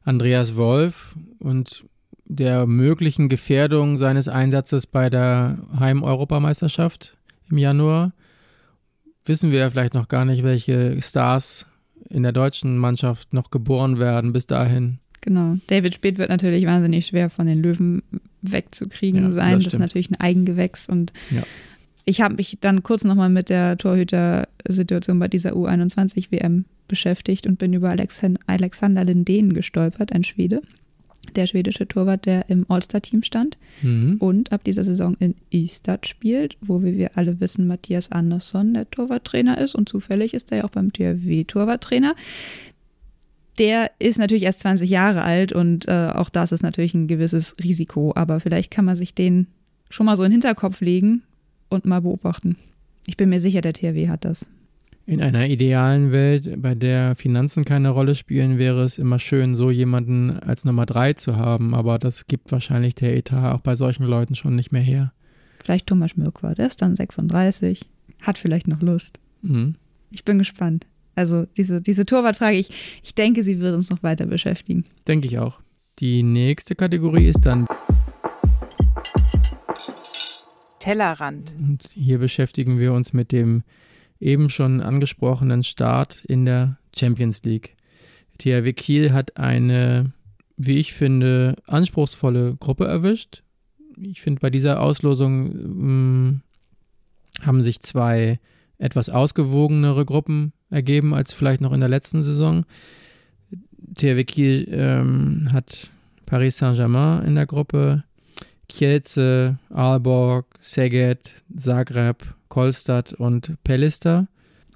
Andreas Wolf und der möglichen Gefährdung seines Einsatzes bei der Heim-Europameisterschaft im Januar, wissen wir ja vielleicht noch gar nicht, welche Stars in der deutschen Mannschaft noch geboren werden bis dahin. Genau. David Speth wird natürlich wahnsinnig schwer von den Löwen wegzukriegen Ja, das sein. Das, ist stimmt. natürlich ein Eigengewächs und Ja. ich habe mich dann kurz nochmal mit der Torhüter-Situation bei dieser U21-WM beschäftigt und bin über Alexan Alexander Lindén gestolpert, ein Schwede. Der schwedische Torwart, der im All-Star-Team stand Mhm. und ab dieser Saison in Ystad spielt, wo wie wir alle wissen, Matthias Andersson der Torwarttrainer ist und zufällig ist er ja auch beim THW Torwarttrainer. Der ist natürlich erst 20 Jahre alt und äh, auch das ist natürlich ein gewisses Risiko, aber vielleicht kann man sich den schon mal so in den Hinterkopf legen und mal beobachten. Ich bin mir sicher, der THW hat das. In einer idealen Welt, bei der Finanzen keine Rolle spielen, wäre es immer schön, so jemanden als Nummer drei zu haben, aber das gibt wahrscheinlich der Etat auch bei solchen Leuten schon nicht mehr her. Vielleicht Thomas Mirkwa, der ist dann 36, hat vielleicht noch Lust. Mhm. Ich bin gespannt. Also diese, diese Torwartfrage, ich, ich denke, sie wird uns noch weiter beschäftigen. Denke ich auch. Die nächste Kategorie ist dann, Tellerrand. und hier beschäftigen wir uns mit dem eben schon angesprochenen Start in der Champions League. THW Kiel hat eine, wie ich finde, anspruchsvolle Gruppe erwischt. Ich finde, bei dieser Auslosung mh, haben sich zwei etwas ausgewogenere Gruppen ergeben als vielleicht noch in der letzten Saison. THW Kiel ähm, hat Paris Saint-Germain in der Gruppe, Kielce, Aalborg, Szeged, Zagreb, Kolstadt und Pelister.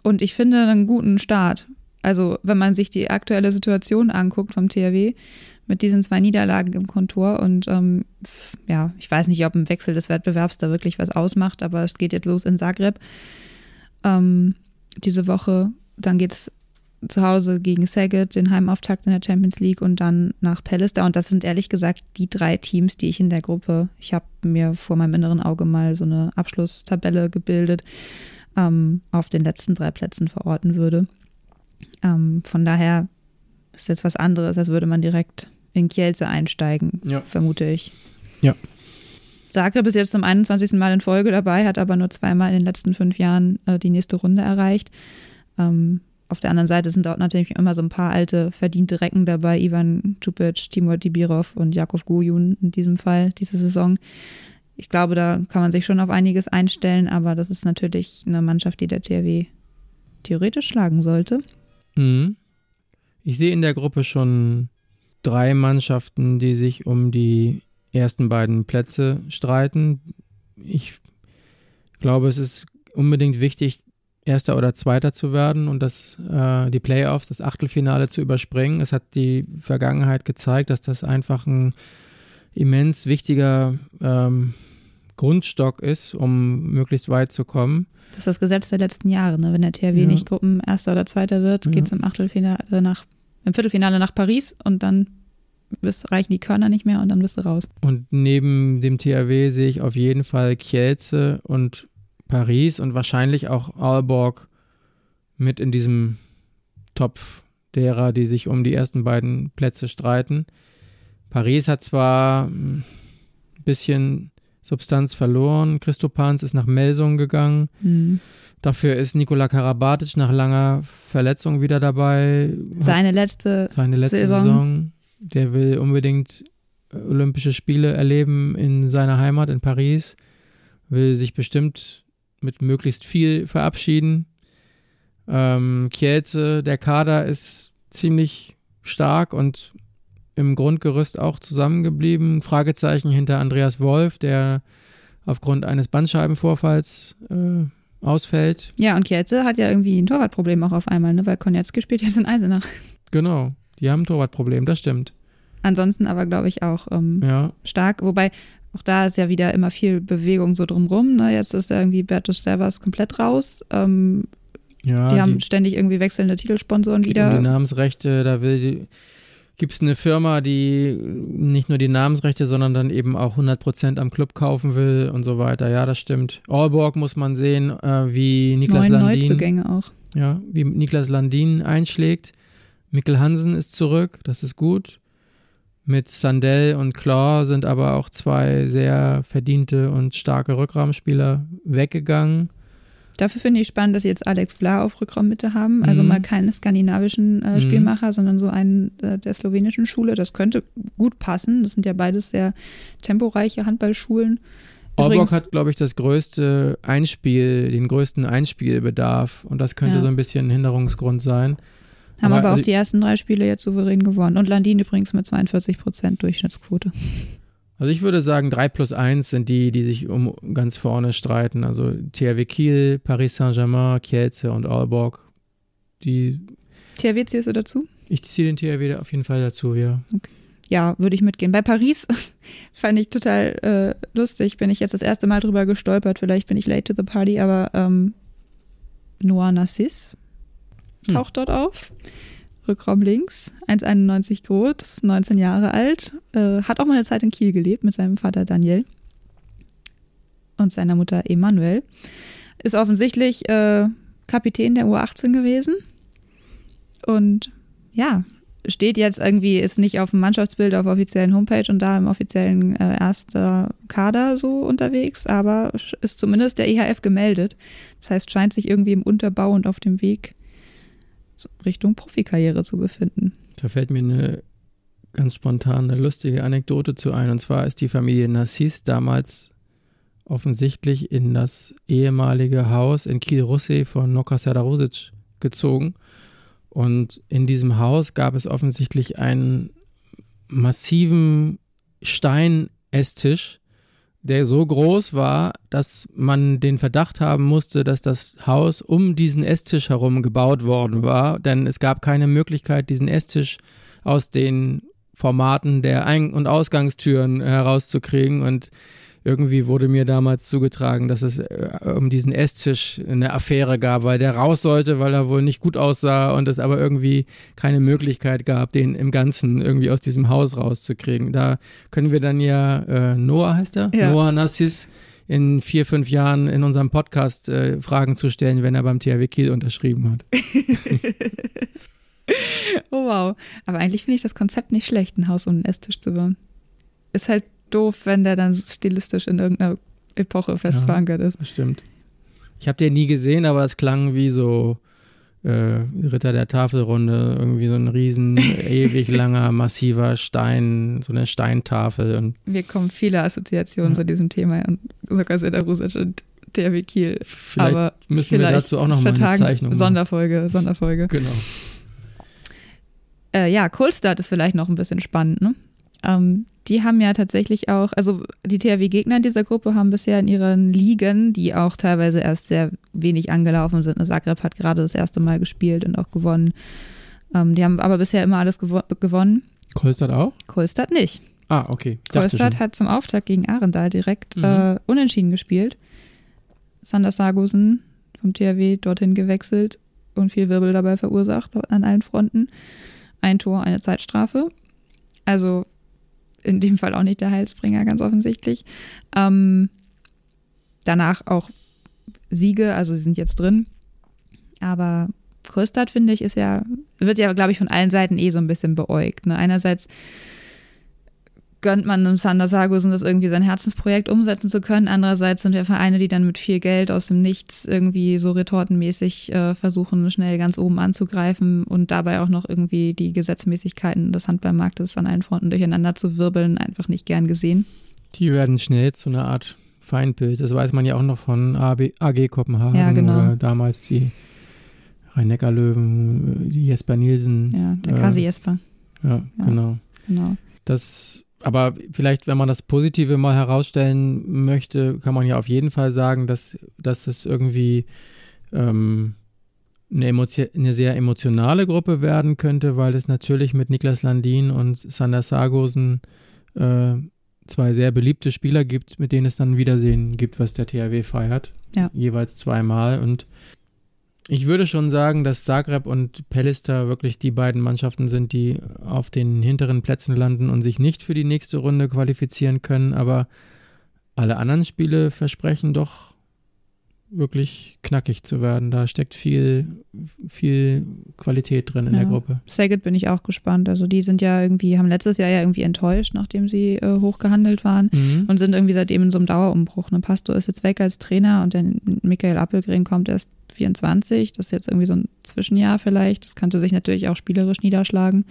Und ich finde einen guten Start Also wenn man sich die aktuelle Situation anguckt vom THW mit diesen zwei Niederlagen im Kontor und ähm, ja, ich weiß nicht, ob ein Wechsel des Wettbewerbs da wirklich was ausmacht, aber es geht jetzt los in Zagreb ähm, diese Woche. Dann geht es zu Hause gegen Saget, den Heimauftakt in der Champions League und dann nach Pallister. Und das sind ehrlich gesagt die drei Teams, die ich in der Gruppe, ich habe mir vor meinem inneren Auge mal so eine Abschlusstabelle gebildet, ähm, auf den letzten drei Plätzen verorten würde. Ähm, von daher ist jetzt was anderes, als würde man direkt in Kielce einsteigen, ja. vermute ich. Ja. Zagreb ist jetzt zum 21. Mal in Folge dabei, hat aber nur zweimal in den letzten fünf Jahren äh, die nächste Runde erreicht. Ähm, auf der anderen Seite sind dort natürlich immer so ein paar alte, verdiente Recken dabei. Ivan Čupic, Timur Dibirov und Jakov Gujun in diesem Fall, diese Saison. Ich glaube, da kann man sich schon auf einiges einstellen, aber das ist natürlich eine Mannschaft, die der THW theoretisch schlagen sollte. Mhm. Ich sehe in der Gruppe schon drei Mannschaften, die sich um die ersten beiden Plätze streiten. Ich glaube, es ist unbedingt wichtig, Erster oder Zweiter zu werden und das, äh, die Playoffs, das Achtelfinale zu überspringen. Es hat die Vergangenheit gezeigt, dass das einfach ein immens wichtiger ähm, Grundstock ist, um möglichst weit zu kommen. Das ist das Gesetz der letzten Jahre. Ne? Wenn der THW ja. nicht Gruppenerster oder Zweiter wird, ja. geht es im Achtelfinale nach, im Viertelfinale nach Paris und dann bist, reichen die Körner nicht mehr und dann bist du raus. Und neben dem THW sehe ich auf jeden Fall Kielce und Paris und wahrscheinlich auch Aalborg mit in diesem Topf derer, die sich um die ersten beiden Plätze streiten. Paris hat zwar ein bisschen Substanz verloren, Christopans ist nach Melsung gegangen. Mhm. Dafür ist Nikola Karabatic nach langer Verletzung wieder dabei. Seine letzte, seine letzte Saison. Saison. Der will unbedingt Olympische Spiele erleben in seiner Heimat in Paris. Will sich bestimmt mit möglichst viel verabschieden. Ähm, Kielce, der Kader ist ziemlich stark und im Grundgerüst auch zusammengeblieben. Fragezeichen hinter Andreas Wolf, der aufgrund eines Bandscheibenvorfalls äh, ausfällt. Ja, und Kielce hat ja irgendwie ein Torwartproblem auch auf einmal, ne? weil Konietzki spielt jetzt in Eisenach. Genau, die haben ein Torwartproblem, das stimmt. Ansonsten aber, glaube ich, auch ähm, ja. stark. Wobei auch da ist ja wieder immer viel Bewegung so drumrum. Ne? Jetzt ist ja irgendwie Bertus Servas komplett raus. Ähm, ja, die haben die, ständig irgendwie wechselnde Titelsponsoren wieder. Die Namensrechte, da will gibt es eine Firma, die nicht nur die Namensrechte, sondern dann eben auch 100% am Club kaufen will und so weiter. Ja, das stimmt. Allborg muss man sehen, äh, wie Niklas Neun Landin. Neuzugänge auch. Ja, wie Niklas Landin einschlägt. Mikkel Hansen ist zurück, das ist gut. Mit Sandell und Claw sind aber auch zwei sehr verdiente und starke Rückraumspieler weggegangen. Dafür finde ich spannend, dass sie jetzt Alex Vla auf Rückraummitte haben. Also mhm. mal keinen skandinavischen äh, mhm. Spielmacher, mhm. sondern so einen äh, der slowenischen Schule. Das könnte gut passen. Das sind ja beides sehr temporeiche Handballschulen. Aalborg hat, glaube ich, das größte Einspiel, den größten Einspielbedarf. Und das könnte ja. so ein bisschen ein Hinderungsgrund sein. Haben aber, aber auch also, die ersten drei Spiele jetzt souverän gewonnen. Und Landin übrigens mit 42 Prozent Durchschnittsquote. Also ich würde sagen, 3 plus 1 sind die, die sich um ganz vorne streiten. Also THW Kiel, Paris Saint-Germain, Kielce und Aalborg. Die THW ziehst du dazu? Ich ziehe den THW auf jeden Fall dazu, ja. Okay. Ja, würde ich mitgehen. Bei Paris fand ich total äh, lustig. Bin ich jetzt das erste Mal drüber gestolpert. Vielleicht bin ich late to the party, aber ähm, Noir Narcisse. Taucht hm. dort auf. Rückraum links, 1,91 groß, 19 Jahre alt, äh, hat auch mal eine Zeit in Kiel gelebt mit seinem Vater Daniel und seiner Mutter Emanuel. Ist offensichtlich äh, Kapitän der U18 gewesen und ja, steht jetzt irgendwie, ist nicht auf dem Mannschaftsbild auf offiziellen Homepage und da im offiziellen äh, erster Kader so unterwegs, aber ist zumindest der EHF gemeldet. Das heißt, scheint sich irgendwie im Unterbau und auf dem Weg Richtung Profikarriere zu befinden. Da fällt mir eine ganz spontan eine lustige Anekdote zu ein. Und zwar ist die Familie Nassis damals offensichtlich in das ehemalige Haus in Kiel-Russe von Noka Sadarosic gezogen. Und in diesem Haus gab es offensichtlich einen massiven Steinesstisch, der so groß war, dass man den Verdacht haben musste, dass das Haus um diesen Esstisch herum gebaut worden war, denn es gab keine Möglichkeit, diesen Esstisch aus den Formaten der Ein- und Ausgangstüren herauszukriegen. Und irgendwie wurde mir damals zugetragen, dass es äh, um diesen Esstisch eine Affäre gab, weil der raus sollte, weil er wohl nicht gut aussah und es aber irgendwie keine Möglichkeit gab, den im Ganzen irgendwie aus diesem Haus rauszukriegen. Da können wir dann ja, äh, Noah heißt er? Ja. Noah Nassis in vier, fünf Jahren in unserem Podcast äh, Fragen zu stellen, wenn er beim THW Kiel unterschrieben hat. Oh wow. Aber eigentlich finde ich das Konzept nicht schlecht, ein Haus um einen Esstisch zu bauen. Ist halt doof, wenn der dann stilistisch in irgendeiner Epoche fest Ja. verankert ist. Das stimmt. Ich habe den nie gesehen, aber das klang wie so äh, Ritter der Tafelrunde, irgendwie so ein riesen, ewig langer, massiver Stein, so eine Steintafel. Und Mir kommen viele Assoziationen Ja. zu diesem Thema und sogar Seda Rusic und THW Kiel. vielleicht Aber müssen wir dazu auch noch mal eine. Zeichnung machen. Sonderfolge, Sonderfolge. Genau. Äh, ja, Coldstart ist vielleicht noch ein bisschen spannend, ne? Ähm, die haben ja tatsächlich auch, also die THW-Gegner in dieser Gruppe haben bisher in ihren Ligen, die auch teilweise erst sehr wenig angelaufen sind. Zagreb hat gerade das erste Mal gespielt und auch gewonnen. Ähm, die haben aber bisher immer alles gewo gewonnen. Kolstad auch? Kolstad nicht. Ah, okay. Ich dachte Kolstad schon. hat zum Auftakt gegen Arendal direkt Mhm. äh, unentschieden gespielt. Sander Sargosen vom THW dorthin gewechselt und viel Wirbel dabei verursacht an allen Fronten. Ein Tor, eine Zeitstrafe. Also in dem Fall auch nicht der Heilsbringer, ganz offensichtlich. Ähm, danach auch Siege, also sie sind jetzt drin. Aber Kröstad, finde ich, ist ja, wird ja, glaube ich, von allen Seiten eh so ein bisschen beäugt. Ne? Einerseits gönnt man einem Sander Sargosen, das irgendwie sein Herzensprojekt umsetzen zu können. Andererseits sind wir Vereine, die dann mit viel Geld aus dem Nichts irgendwie so retortenmäßig äh, versuchen, schnell ganz oben anzugreifen und dabei auch noch irgendwie die Gesetzmäßigkeiten des Handballmarktes an allen Fronten durcheinander zu wirbeln, einfach nicht gern gesehen. Die werden schnell zu einer Art Feindbild. Das weiß man ja auch noch von AB, AG Kopenhagen Ja, genau. oder damals die Rhein-Neckar-Löwen, die Jesper Nielsen. Ja, der. Kasi Jesper, Ja, Ja. genau. genau. Das, aber vielleicht, wenn man das Positive mal herausstellen möchte, kann man ja auf jeden Fall sagen, dass, dass es irgendwie ähm, eine, eine sehr emotionale Gruppe werden könnte, weil es natürlich mit Niklas Landin und Sander Sargosen äh, zwei sehr beliebte Spieler gibt, mit denen es dann Wiedersehen gibt, was der THW feiert. Ja. Jeweils zweimal. Und ich würde schon sagen, dass Zagreb und Pellister wirklich die beiden Mannschaften sind, die auf den hinteren Plätzen landen und sich nicht für die nächste Runde qualifizieren können. Aber alle anderen Spiele versprechen doch wirklich knackig zu werden. Da steckt viel, viel Qualität drin in Ja. der Gruppe. Saget bin ich auch gespannt. Also die sind ja irgendwie, haben letztes Jahr ja irgendwie enttäuscht, nachdem sie äh, hochgehandelt waren. Mhm. und sind irgendwie seitdem in so einem Dauerumbruch. Ne? Pastor ist jetzt weg als Trainer und dann Michael Appelgren kommt erst 24. Das ist jetzt irgendwie so ein Zwischenjahr vielleicht. Das könnte sich natürlich auch spielerisch niederschlagen.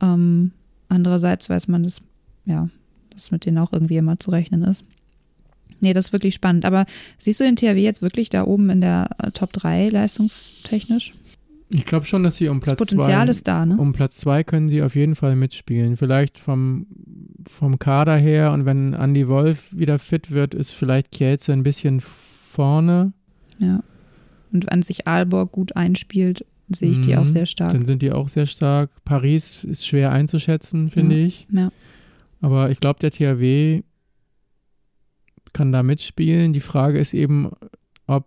Ähm, andererseits weiß man, dass, ja, dass mit denen auch irgendwie immer zu rechnen ist. Nee, das ist wirklich spannend. Aber siehst du den THW jetzt wirklich da oben in der äh, Top 3 leistungstechnisch? Ich glaube schon, dass sie um Das Platz Potenzial zwei, ist da, ne? um Platz zwei können sie auf jeden Fall mitspielen. Vielleicht vom, vom Kader her und wenn Andy Wolf wieder fit wird, ist vielleicht Kielce ein bisschen vorne. Ja. Und wenn sich Aalborg gut einspielt, sehe ich die auch Mhm. sehr stark. Dann sind die auch sehr stark. Paris ist schwer einzuschätzen, finde ich. Ja. Aber ich glaube, der THW kann da mitspielen. Die Frage ist eben, ob,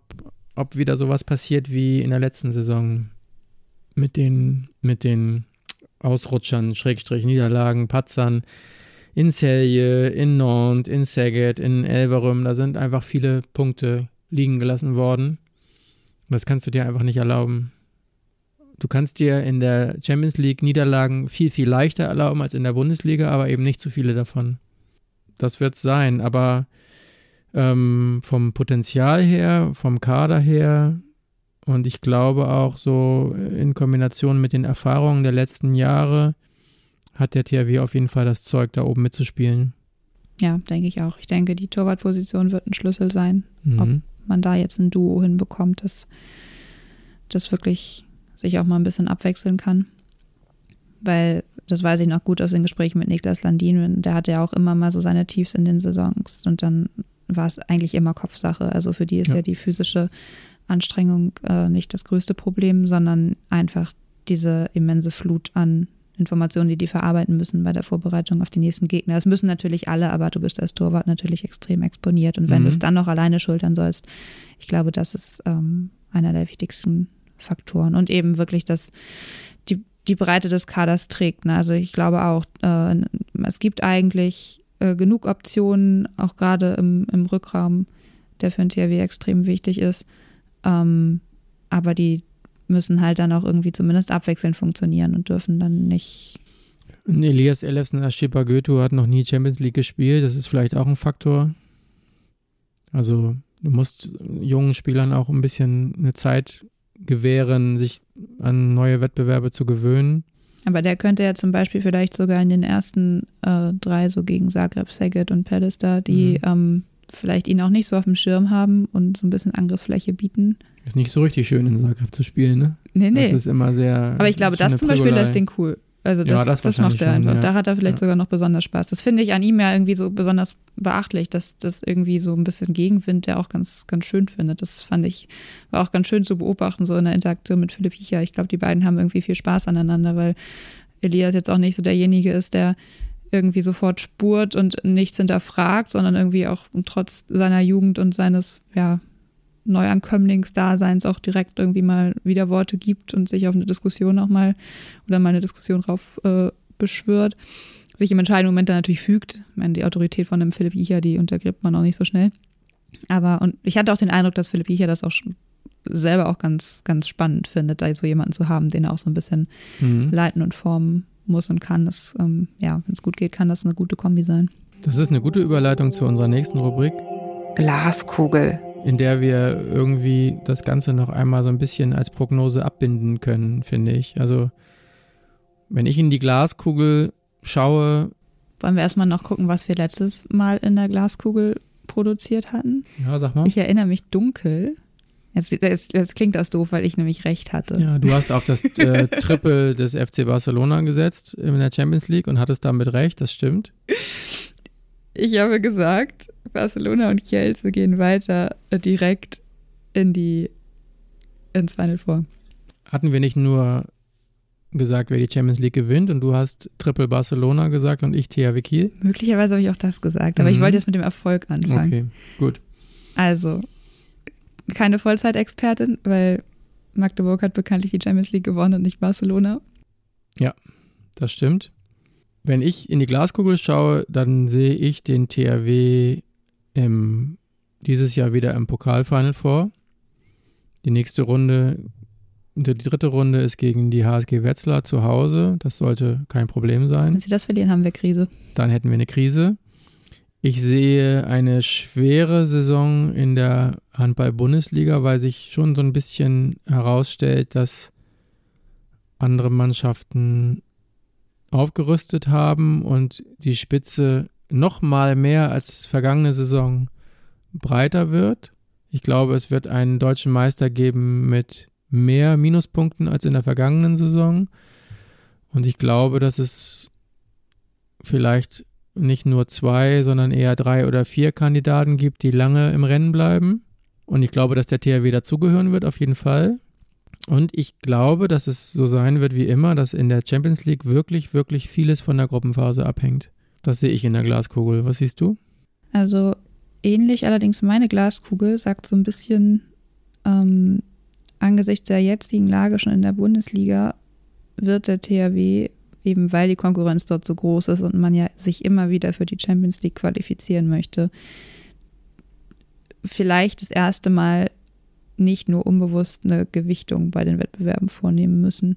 ob wieder sowas passiert wie in der letzten Saison mit den, mit den Ausrutschern, Schrägstrich, Niederlagen, Patzern in Celje, in Nantes, in Saget, in Elverum. Da sind einfach viele Punkte liegen gelassen worden. Das kannst du dir einfach nicht erlauben. Du kannst dir in der Champions League Niederlagen viel, viel leichter erlauben als in der Bundesliga, aber eben nicht zu viele davon. Das wird es sein, aber ähm, vom Potenzial her, vom Kader her und ich glaube auch so in Kombination mit den Erfahrungen der letzten Jahre hat der THW auf jeden Fall das Zeug, da oben mitzuspielen. Ja, denke ich auch. Ich denke, die Torwartposition wird ein Schlüssel sein. Mhm. Man da jetzt ein Duo hinbekommt, das, das wirklich sich auch mal ein bisschen abwechseln kann. Weil das weiß ich noch gut aus den Gesprächen mit Niklas Landin, der hatte ja auch immer mal so seine Tiefs in den Saisons und dann war es eigentlich immer Kopfsache. Also für die ist ja, ja die physische Anstrengung äh, nicht das größte Problem, sondern einfach diese immense Flut an Informationen, die die verarbeiten müssen bei der Vorbereitung auf die nächsten Gegner. Das müssen natürlich alle, aber du bist als Torwart natürlich extrem exponiert. Und wenn mhm. du es dann noch alleine schultern sollst, ich glaube, das ist ähm, einer der wichtigsten Faktoren. Und eben wirklich das, die, die Breite des Kaders trägt. Ne? Also ich glaube auch, äh, es gibt eigentlich äh, genug Optionen, auch gerade im, im Rückraum, der für ein THW extrem wichtig ist. Ähm, aber die müssen halt dann auch irgendwie zumindest abwechselnd funktionieren und dürfen dann nicht. Elias Elefsen Goethe hat noch nie Champions League gespielt. Das ist vielleicht auch ein Faktor. Also du musst jungen Spielern auch ein bisschen eine Zeit gewähren, sich an neue Wettbewerbe zu gewöhnen. Aber der könnte ja zum Beispiel vielleicht sogar in den ersten äh, drei, so gegen Zagreb, Saget und Pallister, die mhm. ähm, vielleicht ihn auch nicht so auf dem Schirm haben und so ein bisschen Angriffsfläche bieten. Ist nicht so richtig schön in Zagreb zu spielen, ne? Nee, nee. Das ist immer sehr. Aber ich glaube, das zum Beispiel lässt den cool. Also das, ja, das, das macht er einfach. Schon, ja. Da hat er vielleicht ja. sogar noch besonders Spaß. Das finde ich an ihm ja irgendwie so besonders beachtlich, dass das irgendwie so ein bisschen Gegenwind der auch ganz, ganz schön findet. Das fand ich, war auch ganz schön zu beobachten, so in der Interaktion mit Philipp Hiecher. Ich glaube, die beiden haben irgendwie viel Spaß aneinander, weil Elias jetzt auch nicht so derjenige ist, der irgendwie sofort spurt und nichts hinterfragt, sondern irgendwie auch trotz seiner Jugend und seines, ja, Neuankömmlingsdaseins auch direkt irgendwie mal wieder Worte gibt und sich auf eine Diskussion auch mal oder mal eine Diskussion rauf äh, beschwört, sich im entscheidenden Moment dann natürlich fügt. Ich meine, die Autorität von dem Philipp Jicher, die untergräbt man auch nicht so schnell. Aber und ich hatte auch den Eindruck, dass Philipp Jicher das auch selber auch ganz, ganz spannend findet, da so jemanden zu haben, den er auch so ein bisschen mhm. leiten und formen muss und kann. Das, ähm, ja, wenn es gut geht, kann das eine gute Kombi sein. Das ist eine gute Überleitung zu unserer nächsten Rubrik. Glaskugel. In der wir irgendwie das Ganze noch einmal so ein bisschen als Prognose abbinden können, finde ich. Also, wenn ich in die Glaskugel schaue. Wollen wir erstmal noch gucken, was wir letztes Mal in der Glaskugel produziert hatten? Ja, sag mal. Ich erinnere mich dunkel. Jetzt, jetzt, jetzt, klingt das doof, weil ich nämlich recht hatte. Ja, du hast auf das äh, Triple des FC Barcelona gesetzt in der Champions League und hattest damit recht, das stimmt. Ich habe gesagt, Barcelona und Chelsea gehen weiter direkt in die ins Final Four. Hatten wir nicht nur gesagt, wer die Champions League gewinnt und du hast Triple Barcelona gesagt und ich THW Kiel? Möglicherweise habe ich auch das gesagt, aber mhm. ich wollte jetzt mit dem Erfolg anfangen. Okay, gut. Also, keine Vollzeitexpertin, weil Magdeburg hat bekanntlich die Champions League gewonnen und nicht Barcelona. Ja, das stimmt. Wenn ich in die Glaskugel schaue, dann sehe ich den THW im, dieses Jahr wieder im Pokalfinal vor. Die nächste Runde, die dritte Runde ist gegen die HSG Wetzlar zu Hause. Das sollte kein Problem sein. Wenn sie das verlieren, haben wir Krise. Dann hätten wir eine Krise. Ich sehe eine schwere Saison in der Handball-Bundesliga, weil sich schon so ein bisschen herausstellt, dass andere Mannschaften aufgerüstet haben und die Spitze noch mal mehr als vergangene Saison breiter wird. Ich glaube, es wird einen deutschen Meister geben mit mehr Minuspunkten als in der vergangenen Saison. Und ich glaube, dass es vielleicht nicht nur zwei, sondern eher drei oder vier Kandidaten gibt, die lange im Rennen bleiben. Und ich glaube, dass der THW dazugehören wird, auf jeden Fall. Und ich glaube, dass es so sein wird wie immer, dass in der Champions League wirklich, wirklich vieles von der Gruppenphase abhängt. Das sehe ich in der Glaskugel. Was siehst du? Also ähnlich, allerdings meine Glaskugel sagt so ein bisschen, ähm, angesichts der jetzigen Lage schon in der Bundesliga wird der THW eben weil die Konkurrenz dort so groß ist und man ja sich immer wieder für die Champions League qualifizieren möchte, vielleicht das erste Mal nicht nur unbewusst eine Gewichtung bei den Wettbewerben vornehmen müssen.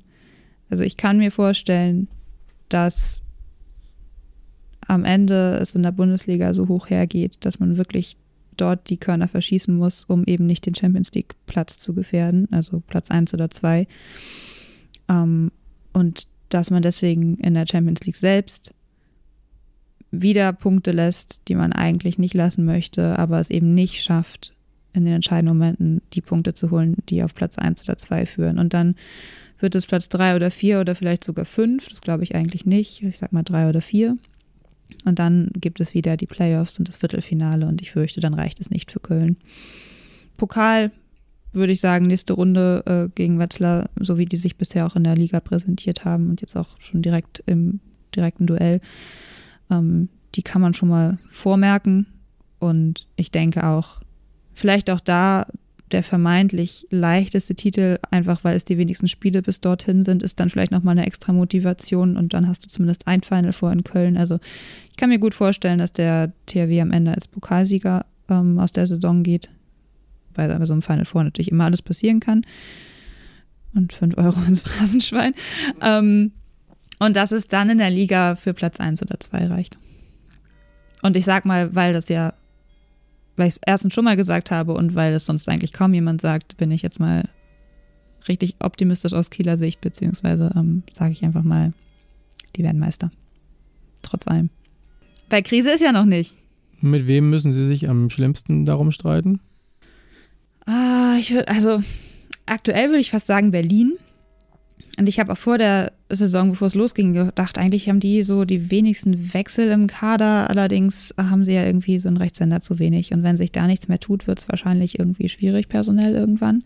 Also ich kann mir vorstellen, dass am Ende es in der Bundesliga so hoch hergeht, dass man wirklich dort die Körner verschießen muss, um eben nicht den Champions League Platz zu gefährden, also Platz 1 oder 2. Ähm, und dass man deswegen in der Champions League selbst wieder Punkte lässt, die man eigentlich nicht lassen möchte, aber es eben nicht schafft, in den entscheidenden Momenten die Punkte zu holen, die auf Platz 1 oder 2 führen. Und dann wird es Platz 3 oder 4 oder vielleicht sogar 5, das glaube ich eigentlich nicht, ich sag mal 3 oder 4. Und dann gibt es wieder die Playoffs und das Viertelfinale und ich fürchte, dann reicht es nicht für Köln. Pokal würde ich sagen, nächste Runde äh, gegen Wetzlar, so wie die sich bisher auch in der Liga präsentiert haben und jetzt auch schon direkt im direkten Duell, ähm, die kann man schon mal vormerken. Und ich denke auch, vielleicht auch da der vermeintlich leichteste Titel, einfach weil es die wenigsten Spiele bis dorthin sind, ist dann vielleicht nochmal eine extra Motivation und dann hast du zumindest ein Final vor in Köln. Also ich kann mir gut vorstellen, dass der THW am Ende als Pokalsieger ähm, aus der Saison geht weil bei so einem Final Four natürlich immer alles passieren kann. Und 5 Euro ins Phrasenschwein. Ähm, und dass es dann in der Liga für Platz 1 oder 2 reicht. Und ich sag mal, weil das ja, weil ich es erstens schon mal gesagt habe und weil es sonst eigentlich kaum jemand sagt, bin ich jetzt mal richtig optimistisch aus Kieler Sicht, beziehungsweise ähm, sage ich einfach mal, die werden Meister. Trotz allem. Bei Krise ist ja noch nicht. Mit wem müssen Sie sich am schlimmsten darum streiten? Ah, ich würde, also aktuell würde ich fast sagen Berlin. Und ich habe auch vor der Saison, bevor es losging, gedacht, eigentlich haben die so die wenigsten Wechsel im Kader. Allerdings haben sie ja irgendwie so einen Rechtshänder zu wenig. Und wenn sich da nichts mehr tut, wird es wahrscheinlich irgendwie schwierig personell irgendwann.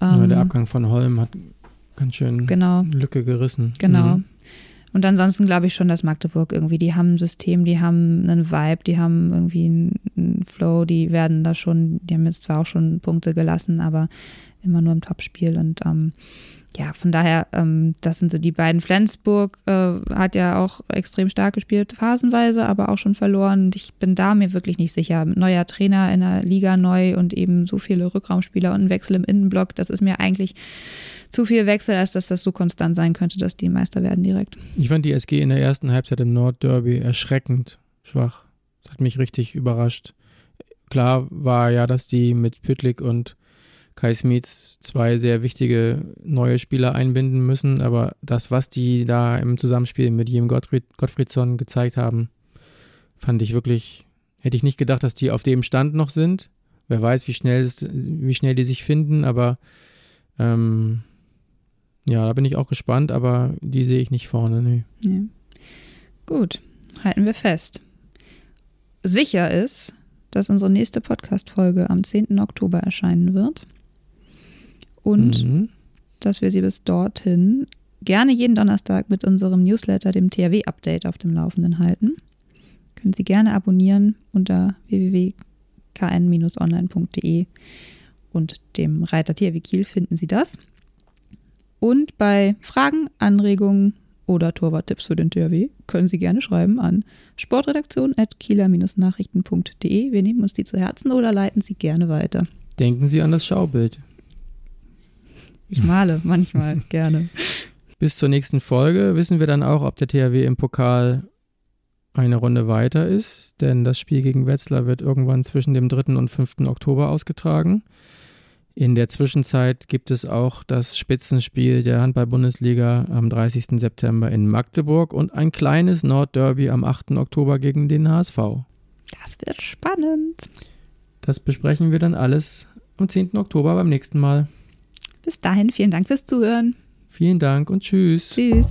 Ja, der ähm, Abgang von Holm hat ganz schön genau. Lücke gerissen. Genau. Mhm. Und ansonsten glaube ich schon, dass Magdeburg irgendwie, die haben ein System, die haben einen Vibe, die haben irgendwie einen Flow, die werden da schon, die haben jetzt zwar auch schon Punkte gelassen, aber immer nur im Topspiel und ähm, ja, von daher, ähm, das sind so die beiden. Flensburg äh, hat ja auch extrem stark gespielt, phasenweise, aber auch schon verloren. Und ich bin da mir wirklich nicht sicher. Neuer Trainer in der Liga neu und eben so viele Rückraumspieler und ein Wechsel im Innenblock, das ist mir eigentlich zu viel Wechsel, als dass das so konstant sein könnte, dass die Meister werden direkt. Ich fand die SG in der ersten Halbzeit im Nordderby erschreckend schwach. Das hat mich richtig überrascht. Klar war ja, dass die mit Pütlik und Kai Smits zwei sehr wichtige neue Spieler einbinden müssen, aber das, was die da im Zusammenspiel mit Jem Gottfried, Gottfriedsson gezeigt haben, fand ich wirklich, hätte ich nicht gedacht, dass die auf dem Stand noch sind. Wer weiß, wie schnell, es, wie schnell die sich finden, aber ähm, ja, da bin ich auch gespannt, aber die sehe ich nicht vorne. Nee. Ja. Gut, halten wir fest. Sicher ist, dass unsere nächste Podcast-Folge am 10. Oktober erscheinen wird. Und mhm. dass wir sie bis dorthin gerne jeden Donnerstag mit unserem Newsletter, dem THW-Update, auf dem Laufenden halten. Können Sie gerne abonnieren unter www.kn-online.de und dem Reiter THW Kiel finden Sie das. Und bei Fragen, Anregungen oder Torwarttipps für den THW können Sie gerne schreiben an sportredaktion.kieler-nachrichten.de. Wir nehmen uns die zu Herzen oder leiten Sie gerne weiter. Denken Sie an das Schaubild. Ich male manchmal gerne. Bis zur nächsten Folge wissen wir dann auch, ob der THW im Pokal eine Runde weiter ist, denn das Spiel gegen Wetzlar wird irgendwann zwischen dem 3. und 5. Oktober ausgetragen. In der Zwischenzeit gibt es auch das Spitzenspiel der Handball-Bundesliga am 30. September in Magdeburg und ein kleines Nordderby am 8. Oktober gegen den HSV. Das wird spannend. Das besprechen wir dann alles am 10. Oktober beim nächsten Mal. Bis dahin, vielen Dank fürs Zuhören. Vielen Dank und tschüss. Tschüss.